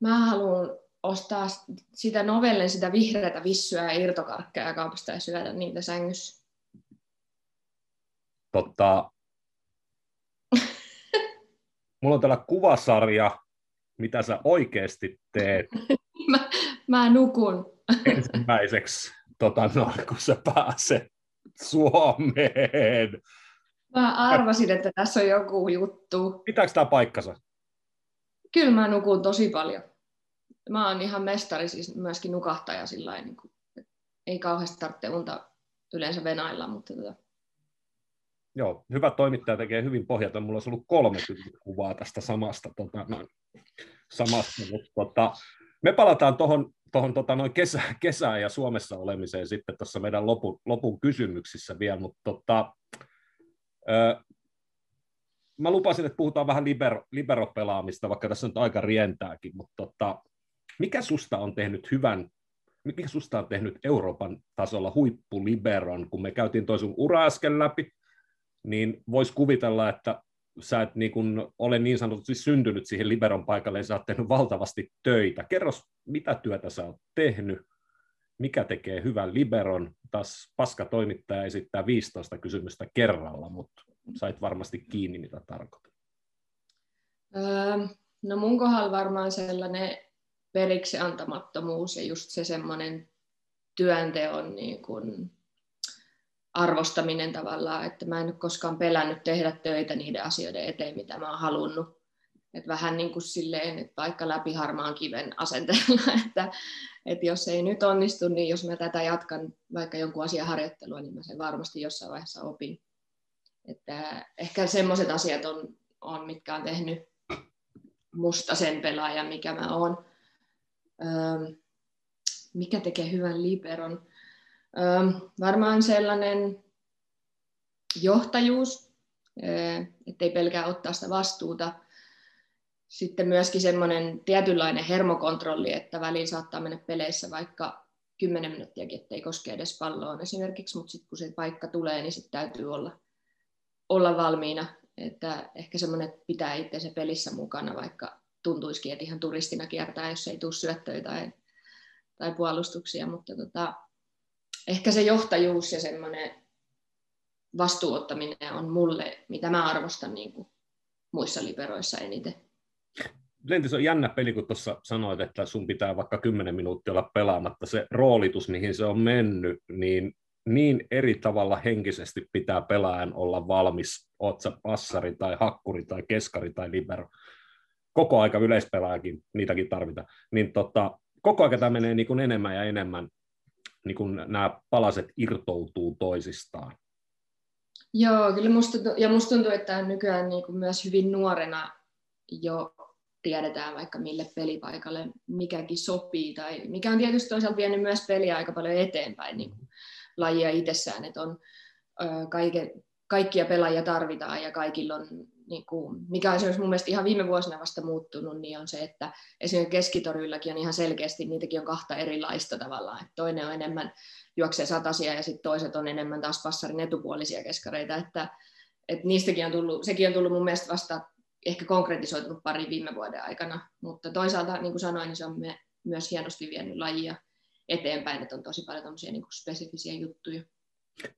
Mä haluan ostaa sitä novellen, sitä vihreätä vissyä ja irtokarkkeja kaupasta ja syödä niitä sängyssä. Totta, mulla on täällä kuvasarja, mitä sä oikeasti teet. mä, mä nukun. Ensimmäiseksi tota, no, kun sä pääset Suomeen. Mä arvasin, että tässä on joku juttu. Pitääkö tämä paikkansa? Kyllä mä nukun tosi paljon. Mä oon ihan mestari, siis myöskin nukahtaja sillä niin kuin, ei kauheasti tarvitse unta yleensä venailla, mutta tota. Joo, hyvä toimittaja tekee hyvin pohjata. Mulla olisi ollut kolme kuvaa tästä samasta, tota, samasta mutta tota, me palataan tuohon tuohon tota, noin kesä, kesään ja Suomessa olemiseen sitten tuossa meidän lopun, lopun kysymyksissä vielä, mutta tota, ö, mä lupasin, että puhutaan vähän liber, liberopelaamista, vaikka tässä on aika rientääkin, mutta tota, mikä susta on tehnyt hyvän, mikä susta on tehnyt Euroopan tasolla huippuliberon, kun me käytiin toisen ura äsken läpi, niin voisi kuvitella, että sä et niin kun ole niin sanotusti syntynyt siihen liberon paikalle, ja sä oot tehnyt valtavasti töitä. Kerros, mitä työtä sä oot tehnyt, mikä tekee hyvän liberon. Taas paska toimittaja esittää 15 kysymystä kerralla, mutta sait varmasti kiinni, mitä tarkoitan. Öö, no mun kohdalla varmaan sellainen periksi antamattomuus ja just se semmoinen työnteon niin kuin arvostaminen tavallaan, että mä en ole koskaan pelännyt tehdä töitä niiden asioiden eteen, mitä mä oon halunnut. Et vähän niin kuin silleen, että vaikka läpi harmaan kiven asenteella, että, että jos ei nyt onnistu, niin jos mä tätä jatkan vaikka jonkun asian harjoittelua, niin mä sen varmasti jossain vaiheessa opin. Että ehkä semmoiset asiat on, on, mitkä on tehnyt musta sen pelaajan, mikä mä oon. Öö, mikä tekee hyvän liberon? Varmaan sellainen johtajuus, ettei pelkää ottaa sitä vastuuta. Sitten myöskin semmoinen tietynlainen hermokontrolli, että väliin saattaa mennä peleissä vaikka 10 minuuttiakin, ettei koske edes palloon esimerkiksi, mutta sitten kun se paikka tulee, niin sitten täytyy olla, olla valmiina. Että ehkä semmoinen, että pitää itse pelissä mukana, vaikka tuntuisikin, että ihan turistina kiertää, jos ei tule syöttöjä tai, tai puolustuksia, mutta tota, ehkä se johtajuus ja semmoinen vastuuttaminen on mulle, mitä mä arvostan niin kuin muissa liberoissa eniten. Lentis on jännä peli, kun tuossa sanoit, että sun pitää vaikka 10 minuuttia olla pelaamatta. Se roolitus, mihin se on mennyt, niin niin eri tavalla henkisesti pitää pelaajan olla valmis, oot sä passari tai hakkuri tai keskari tai libero. Koko aika yleispelaajakin, niitäkin tarvitaan. Niin tota, koko aika tämä menee niin kuin enemmän ja enemmän, niin kuin nämä palaset irtoutuu toisistaan. Joo, kyllä musta, ja musta tuntuu, että nykyään niin kuin myös hyvin nuorena jo tiedetään vaikka mille pelipaikalle mikäkin sopii, tai mikä on tietysti toisaalta vienyt myös peliä aika paljon eteenpäin niin kuin lajia itsessään, että on kaiken, kaikkia pelaajia tarvitaan ja kaikilla on niin kuin, mikä on esimerkiksi mun mielestä ihan viime vuosina vasta muuttunut, niin on se, että esimerkiksi keskitorylläkin on ihan selkeästi, niitäkin on kahta erilaista tavallaan. Että toinen on enemmän juoksee satasia ja sitten toiset on enemmän taas passarin etupuolisia keskareita, että, että niistäkin on tullut, sekin on tullut mun mielestä vasta ehkä konkretisoitunut pari viime vuoden aikana, mutta toisaalta, niin kuin sanoin, niin se on me, myös hienosti vienyt lajia eteenpäin, että on tosi paljon niin spesifisiä juttuja.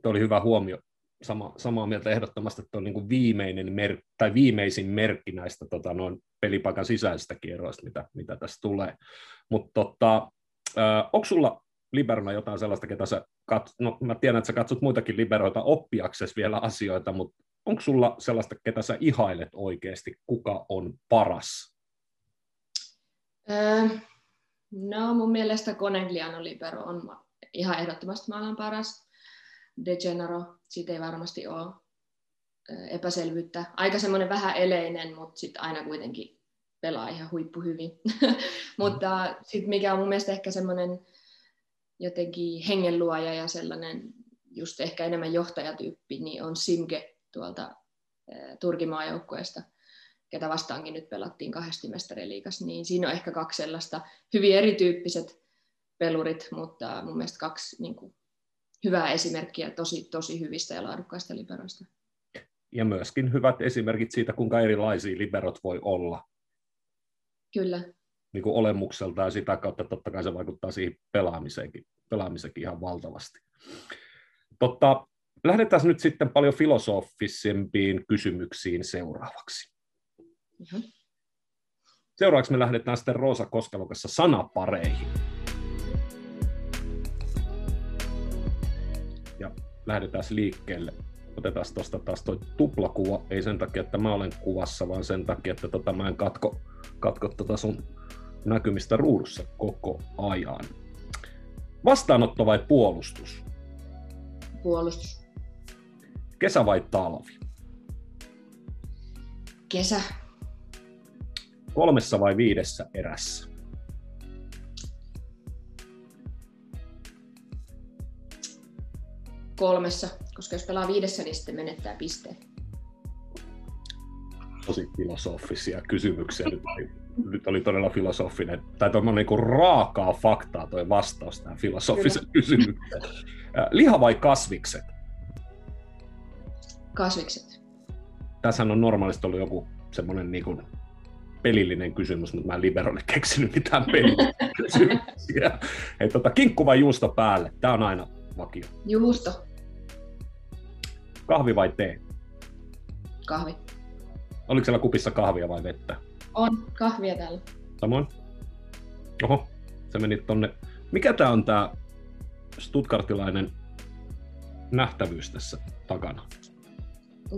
Tuo oli hyvä huomio sama, samaa mieltä ehdottomasti, että on niin viimeinen mer- tai viimeisin merkki näistä tota, noin pelipaikan sisäisistä kierroista, mitä, mitä tässä tulee. Mutta tota, onko sulla liberona jotain sellaista, ketä sä kat... no mä tiedän, että sä katsot muitakin liberoita oppiaksesi vielä asioita, mutta onko sulla sellaista, ketä sä ihailet oikeasti, kuka on paras? No mun mielestä Conegliano Libero on ihan ehdottomasti maailman paras. De Gennaro, siitä ei varmasti ole epäselvyyttä. Aika semmoinen vähän eleinen, mutta sitten aina kuitenkin pelaa ihan huippu hyvin. mutta sitten mikä on mun mielestä ehkä semmoinen jotenkin hengenluoja ja sellainen just ehkä enemmän johtajatyyppi, niin on Simke tuolta Turkin maajoukkueesta, ketä vastaankin nyt pelattiin kahdesti mestariliikas, niin siinä on ehkä kaksi sellaista hyvin erityyppiset pelurit, mutta mun mielestä kaksi niin kuin, hyvää esimerkkiä tosi, tosi hyvistä ja laadukkaista liberoista. Ja myöskin hyvät esimerkit siitä, kuinka erilaisia liberot voi olla. Kyllä. Niin kuin olemukselta ja sitä kautta totta kai se vaikuttaa siihen pelaamiseenkin, pelaamiseenkin ihan valtavasti. Totta, lähdetään nyt sitten paljon filosofisempiin kysymyksiin seuraavaksi. Mm-hmm. Seuraavaksi me lähdetään sitten Roosa Koskelokassa sanapareihin. Lähdetään liikkeelle. Otetaan tuosta taas toi tuplakuva, ei sen takia, että mä olen kuvassa, vaan sen takia, että tota, mä en katko, katko tota sun näkymistä ruudussa koko ajan. Vastaanotto vai puolustus? Puolustus. Kesä vai talvi? Kesä. Kolmessa vai viidessä erässä? Kolmessa, koska jos pelaa viidessä, niin sitten menettää pisteen. Tosi filosofisia kysymyksiä. Nyt oli, nyt oli todella filosofinen, tai tuommoinen niin raakaa faktaa toi vastaus tähän filosofiseen kysymykseen. Liha vai kasvikset? kasvikset. Tässä on normaalisti ollut joku semmoinen niin kuin pelillinen kysymys, mutta mä en liberolle keksinyt mitään pelillisiä Hei, tota, kinkku vai juusto päälle? Tämä on aina vakio. Juusto. Kahvi vai tee? Kahvi. Oliko siellä kupissa kahvia vai vettä? On kahvia täällä. Samoin? Oho, se meni tonne. Mikä tää on tää Stuttgartilainen nähtävyys tässä takana?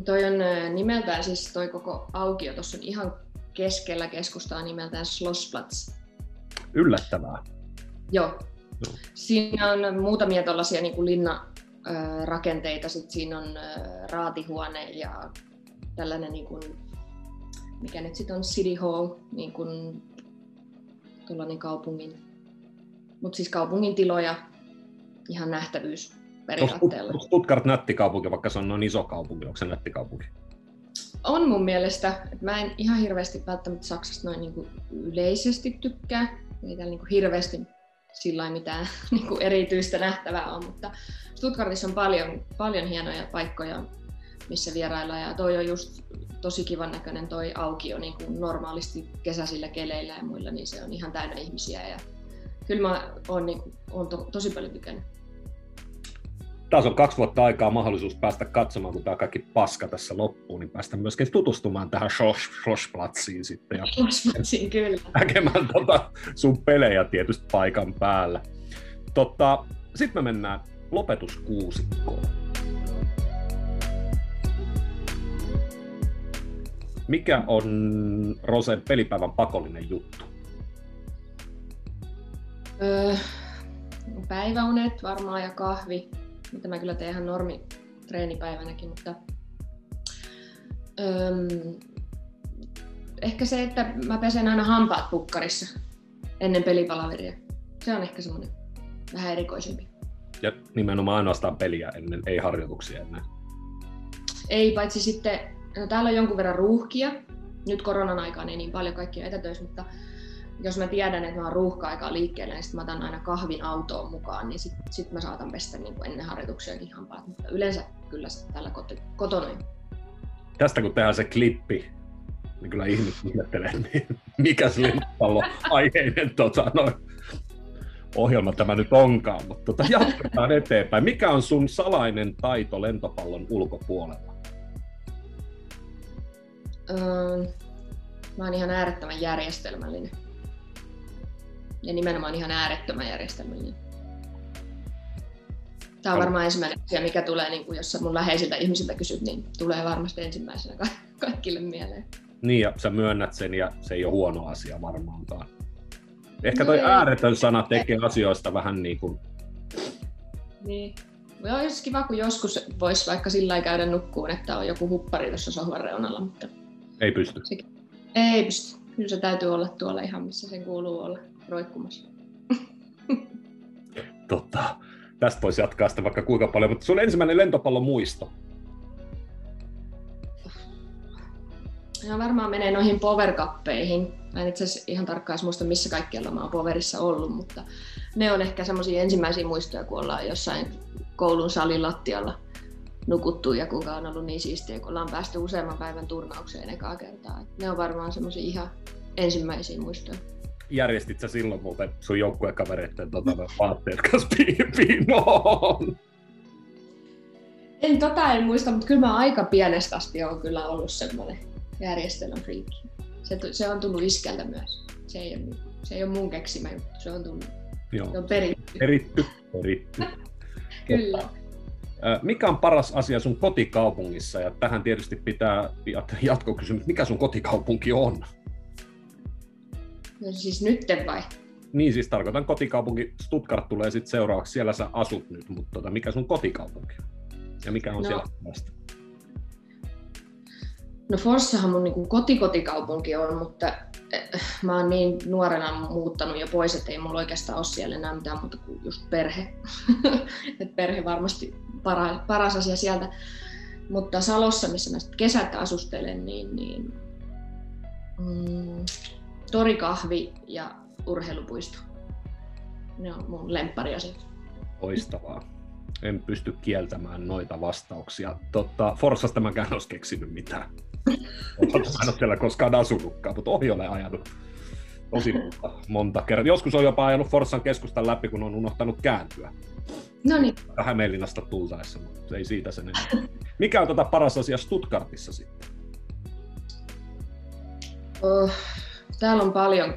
Toi on nimeltään siis toi koko aukio, tuossa on ihan keskellä keskustaa nimeltään Schlossplatz. Yllättävää. Joo. Joo. Siinä on muutamia tällaisia niin kuin linnarakenteita, sitten siinä on raatihuone ja tällainen, niin kuin, mikä nyt sitten on City Hall, niin kuin tuollainen kaupungin, mutta siis kaupungin tiloja, ihan nähtävyys periaatteella. Onko Stuttgart nättikaupunki, vaikka se on noin iso kaupunki, onko se nättikaupunki? On mun mielestä. Että mä en ihan hirveästi välttämättä Saksasta noin niin kuin yleisesti tykkää. Ei täällä niin kuin hirveästi sillä mitään niin kuin erityistä nähtävää on, mutta Stuttgartissa on paljon, paljon hienoja paikkoja, missä vierailla. Ja toi on just tosi kivan näköinen toi aukio niin kuin normaalisti kesäisillä keleillä ja muilla, niin se on ihan täynnä ihmisiä. Ja kyllä mä oon, niin kuin, oon to, tosi paljon tykännyt taas on kaksi vuotta aikaa mahdollisuus päästä katsomaan, kun tämä kaikki paska tässä loppuu, niin päästä myöskin tutustumaan tähän Schlossplatsiin sitten. Ja Schlossplatsiin, kyllä. Näkemään tota sun pelejä tietysti paikan päällä. Tota, sitten me mennään lopetuskuusikkoon. Mikä on Rosen pelipäivän pakollinen juttu? Öö, päiväunet varmaan ja kahvi mitä mä kyllä teen ihan normi treenipäivänäkin, mutta öm, ehkä se, että mä pesen aina hampaat pukkarissa ennen pelipalaveria. Se on ehkä semmoinen vähän erikoisempi. Ja nimenomaan ainoastaan peliä ennen, ei harjoituksia ennen. Ei, paitsi sitten, no täällä on jonkun verran ruuhkia. Nyt koronan aikaan ei niin paljon kaikkia etätöissä, mutta jos mä tiedän, että mä oon ruuhka-aikaa liikkeellä, niin sitten mä otan aina kahvin autoon mukaan, niin sitten sit mä saatan pestä niin kuin ennen harjoituksiakin hampaat. Mutta yleensä kyllä täällä kot- kotona. Tästä kun tehdään se klippi, niin kyllä ihmiset ihmettelee, niin mikä se lentopallo aiheinen tota, no, ohjelma tämä nyt onkaan, mutta tota, jatketaan eteenpäin. Mikä on sun salainen taito lentopallon ulkopuolella? Öö, mä oon ihan äärettömän järjestelmällinen ja nimenomaan ihan äärettömän järjestelmällinen. Tämä on varmaan ensimmäinen asia, mikä tulee, niin kuin jos mun läheisiltä ihmisiltä kysyt, niin tulee varmasti ensimmäisenä ka- kaikille mieleen. Niin, ja sä myönnät sen, ja se ei ole huono asia varmaankaan. Ehkä toi no ääretön sana tekee asioista vähän niin kuin... Niin. Olisi kiva, kun joskus voisi vaikka sillä käydä nukkuun, että on joku huppari tuossa sohvan reunalla, mutta... Ei pysty. Sekin... Ei pysty. Kyllä se täytyy olla tuolla ihan, missä sen kuuluu olla roikkumassa. Totta. Tästä voisi jatkaa sitä vaikka kuinka paljon, mutta sun ensimmäinen lentopallon muisto? Ja varmaan menee noihin powerkappeihin. Mä en itse asiassa ihan tarkkaan muista, missä kaikkialla mä oon powerissa ollut, mutta ne on ehkä semmoisia ensimmäisiä muistoja, kun ollaan jossain koulun salin lattialla nukuttu ja kuinka on ollut niin siistiä, kun ollaan päästy useamman päivän turnaukseen ekaa kertaa. Ne on varmaan semmoisia ihan ensimmäisiä muistoja järjestit sä silloin muuten sun joukkuekavereiden tota, vaatteet kanssa pinoon? En tota en muista, mutta kyllä mä aika pienestä asti on kyllä ollut semmoinen järjestelmän friikki. Se, se on tullut iskeltä myös. Se ei ole, se ei ole mun keksimä juttu, se on tullut. Joo. Se on peritty. Peritty, peritty. kyllä. Mikä on paras asia sun kotikaupungissa? Ja tähän tietysti pitää jatkokysymys, mikä sun kotikaupunki on? No siis nytten vai? Niin, siis tarkoitan kotikaupunki. Stuttgart tulee sitten seuraavaksi. Siellä sä asut nyt, mutta tota, mikä sun kotikaupunki on? Ja mikä on no. siellä vasta? No Forssahan mun niin kotikaupunki on, mutta eh, mä oon niin nuorena muuttanut jo pois, että ei mulla oikeastaan ole siellä enää mitään muuta kuin just perhe. Et perhe varmasti para, paras asia sieltä. Mutta Salossa, missä mä kesät asustelen, niin, niin mm, torikahvi ja urheilupuisto. Ne on mun lemppariasiat. Loistavaa. en pysty kieltämään noita vastauksia. Totta, Forsasta mä en olisi keksinyt mitään. Mä en ole siellä koskaan asunutkaan, mutta ohi olen ajanut tosi monta, monta kertaa. Joskus on jopa ajanut Forssan keskustan läpi, kun on unohtanut kääntyä. No niin. Hämeenlinnasta tultaessa, mutta ei siitä sen enemmän. Mikä on tota paras asia Stuttgartissa sitten? Oh, täällä on paljon,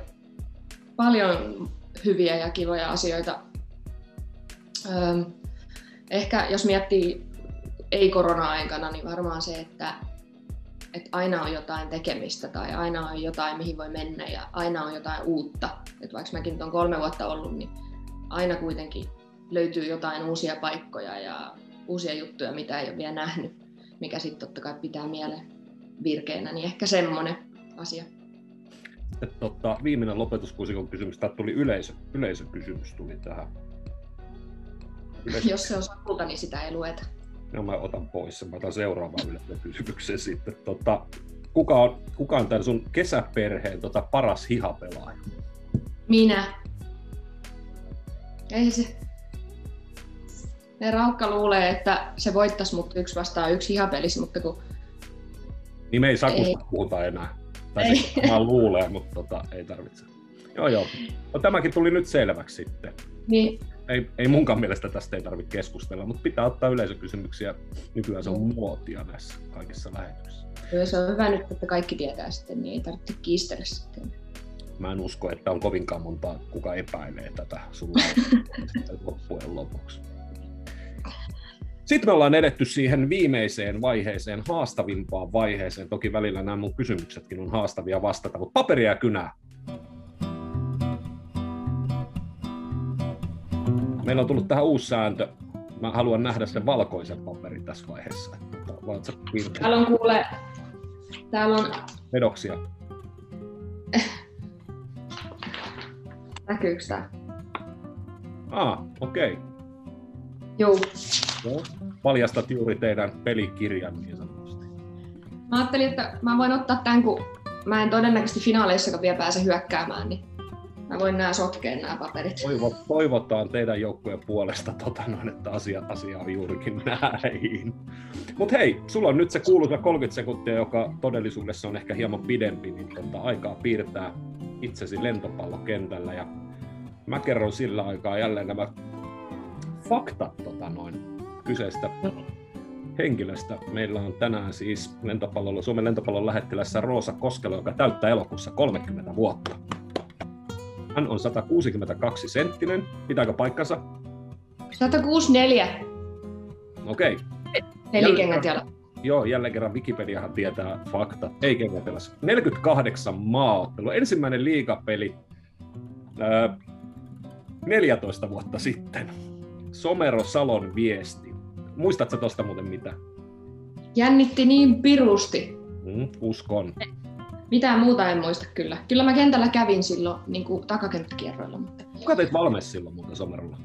paljon hyviä ja kivoja asioita. Ehkä jos miettii ei-korona-aikana, niin varmaan se, että, että aina on jotain tekemistä tai aina on jotain, mihin voi mennä ja aina on jotain uutta. Et vaikka mäkin on kolme vuotta ollut, niin aina kuitenkin löytyy jotain uusia paikkoja ja uusia juttuja, mitä ei ole vielä nähnyt, mikä sitten totta kai pitää mieleen virkeänä, niin ehkä semmoinen asia. Sitten, tota, viimeinen lopetuskuusikon kysymys, tämä tuli yleisö, yleisökysymys tuli tähän. Yleisö... Jos se on sapulta, niin sitä ei lueta. No mä otan pois Mä otan seuraavaan yleisökysymykseen sitten. Tota, kuka, on, kuka on tämän sun kesäperheen tota, paras hihapelaaja? Minä. Ei se, ne Raukka luulee, että se voittaisi mut yksi vastaan yksi hihapelissä, mutta kun... Niin me ei Sakusta ei. puhuta enää. Tai ei. Se, mä luulen, mutta tota, ei tarvitse. Joo, joo. No, tämäkin tuli nyt selväksi sitten. Niin. Ei, ei munkaan mielestä tästä ei tarvitse keskustella, mutta pitää ottaa yleisökysymyksiä. Nykyään se on mm. muotia näissä kaikissa lähetyksissä. Joo, se on hyvä nyt, että kaikki tietää sitten, niin ei tarvitse kiistellä sitten. Mä en usko, että on kovinkaan monta, kuka epäilee tätä sulla loppujen lopuksi. Sitten me ollaan edetty siihen viimeiseen vaiheeseen, haastavimpaan vaiheeseen. Toki välillä nämä mun kysymyksetkin on haastavia vastata, mutta paperia ja kynää. Meillä on tullut tähän uusi sääntö. Mä haluan nähdä sen valkoisen paperin tässä vaiheessa. Täällä on kuule... Täällä on... Vedoksia. Näkyykö tää? Ah, okei. Okay. Joo. Joo. Paljastat juuri teidän pelikirjan niin sanotusti. Mä ajattelin, että mä voin ottaa tämän, kun mä en todennäköisesti finaaleissakaan vielä pääse hyökkäämään, niin mä voin nämä sotkea nämä paperit. Toivo, toivotaan teidän joukkueen puolesta, tota noin, että asia, asia on juurikin näin. Mutta hei, sulla on nyt se kuuluisa 30 sekuntia, joka todellisuudessa on ehkä hieman pidempi, niin tota, aikaa piirtää itsesi lentopallokentällä. Ja mä kerron sillä aikaa jälleen nämä faktat tota noin, kyseistä henkilöstä. Meillä on tänään siis lentopallolla, Suomen lentopallon lähettilässä Roosa Koskelo, joka täyttää elokuussa 30 vuotta. Hän on 162 senttinen. Pitääkö paikkansa? 164. Okei. Nelikengät jälleen. Joo, jälleen kerran Wikipediahan tietää fakta. Ei kengätelässä. 48 maaottelu. Ensimmäinen liigapeli ää, 14 vuotta sitten. Somero Salon viesti. Muistatko tuosta muuten mitä? Jännitti niin pirusti. Mm, uskon. Mitään muuta en muista kyllä. Kyllä mä kentällä kävin silloin niin kuin takakenttäkierroilla. Mutta... Kuka teit valmis silloin muuten Somerolla?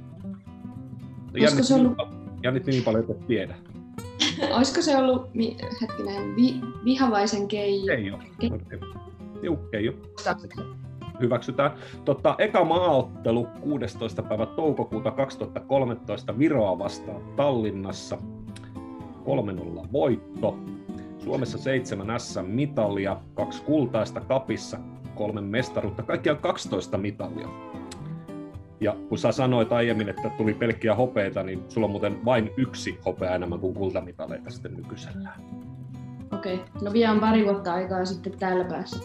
Olisiko se ollut... Jännitti niin paljon, että et tiedä. Olisiko se ollut, hetkinen, vi, vihavaisen keijo? Keijo. Juu, keijo hyväksytään. Totta, eka maaottelu 16. päivä toukokuuta 2013 Viroa vastaan Tallinnassa. 3-0 voitto. Suomessa seitsemän S-mitalia, kaksi kultaista kapissa, kolme mestaruutta, kaikkiaan 12 mitalia. Ja kun sä sanoit aiemmin, että tuli pelkkiä hopeita, niin sulla on muuten vain yksi hopea enemmän kuin kultamitaleita sitten nykyisellään. Okei, okay. no vielä on pari vuotta aikaa sitten täällä päässä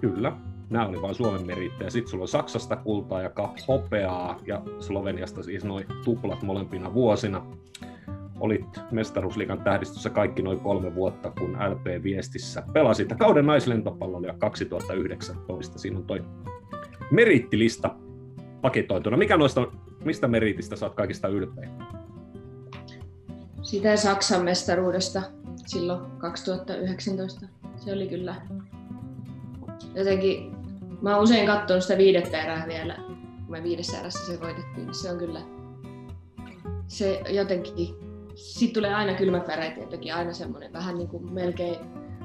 Kyllä, nämä oli vain Suomen merittejä. Sitten sulla on Saksasta kultaa ja hopeaa ja Sloveniasta siis noin tuplat molempina vuosina. Olit mestaruusliikan tähdistössä kaikki noin kolme vuotta, kun LP-viestissä pelasit kauden naislentopallolla ja 2019. Siinä on toi merittilista paketoituna. Mikä noista, mistä meritistä saat kaikista ylpeä? Sitä Saksan mestaruudesta silloin 2019. Se oli kyllä jotenkin Mä oon usein katsonut sitä viidettä erää vielä, kun me viidessä erässä se voitettiin. Niin se on kyllä, se jotenkin, siitä tulee aina kylmäpäreitä jotenkin aina semmoinen vähän niin kuin melkein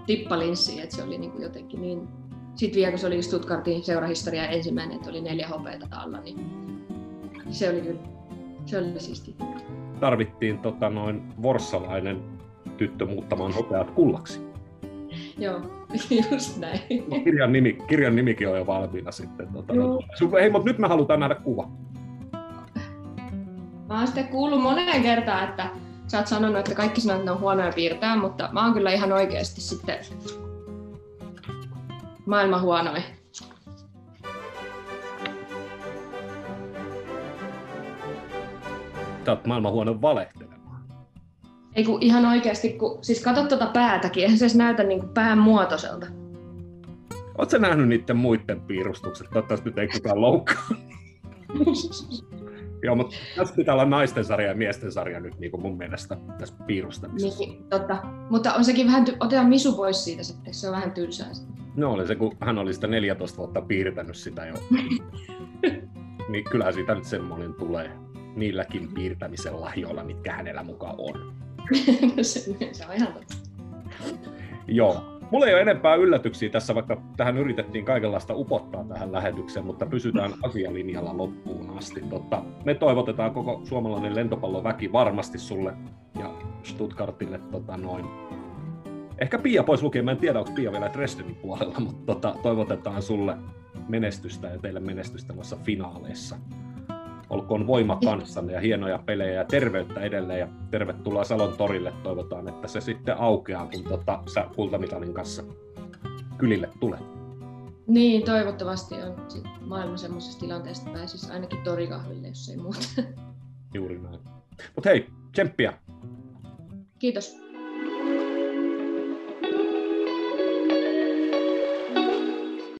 tippalinssi, että se oli niin kuin jotenkin niin... Sitten vielä kun se oli Stuttgartin seurahistoria ensimmäinen, että oli neljä hopeita alla, niin se oli kyllä, se oli siisti. tarvittiin tota, noin vorssalainen tyttö muuttamaan hopeat kullaksi. Joo, just näin. No, kirjan, nimi, kirjan nimikin on jo valmiina sitten. Tota, no. Hei, mutta nyt me halutaan nähdä kuva. Mä oon sitten kuullut moneen kertaan, että sä oot sanonut, että kaikki sanoo, että ne on huonoja piirtää, mutta mä oon kyllä ihan oikeasti sitten maailman huonoin. Sä oot maailman huono valehtelemaan. Ei kun ihan oikeasti, kun, siis katsot tuota päätäkin, eihän se edes näytä niin kuin pään muotoiselta. Oletko nähnyt niiden muiden piirustukset? Toivottavasti nyt ei kukaan loukkaa. Joo, mutta tässä pitää olla naisten sarja ja miesten sarja nyt niin kuin mun mielestä tässä piirustamisessa. Niin, totta. Mutta on sekin vähän, ty- otetaan Misu pois siitä sitten, se on vähän tylsää. No oli se, kun hän oli sitä 14 vuotta piirtänyt sitä jo. niin kyllä siitä nyt semmoinen tulee niilläkin piirtämisen lahjoilla, mitkä hänellä mukaan on. Se, on ihan totta. Joo. Mulla ei ole enempää yllätyksiä tässä, vaikka tähän yritettiin kaikenlaista upottaa tähän lähetykseen, mutta pysytään asialinjalla loppuun asti. Totta, me toivotetaan koko suomalainen lentopalloväki varmasti sulle ja Stuttgartille tota noin. Ehkä Pia pois lukien, mä en tiedä, onko Pia vielä Dresdenin puolella, mutta tota, toivotetaan sulle menestystä ja teille menestystä noissa finaaleissa. Olkoon voima kanssanne ja hienoja pelejä ja terveyttä edelleen ja tervetuloa Salon torille. Toivotaan, että se sitten aukeaa, kun tota, sä kultamitalin kanssa kylille tulee. Niin, toivottavasti on sit maailma semmoisessa tilanteessa, että pääsisi ainakin torikahville, jos ei muuta. Juuri näin. Mutta hei, tsemppiä! Kiitos.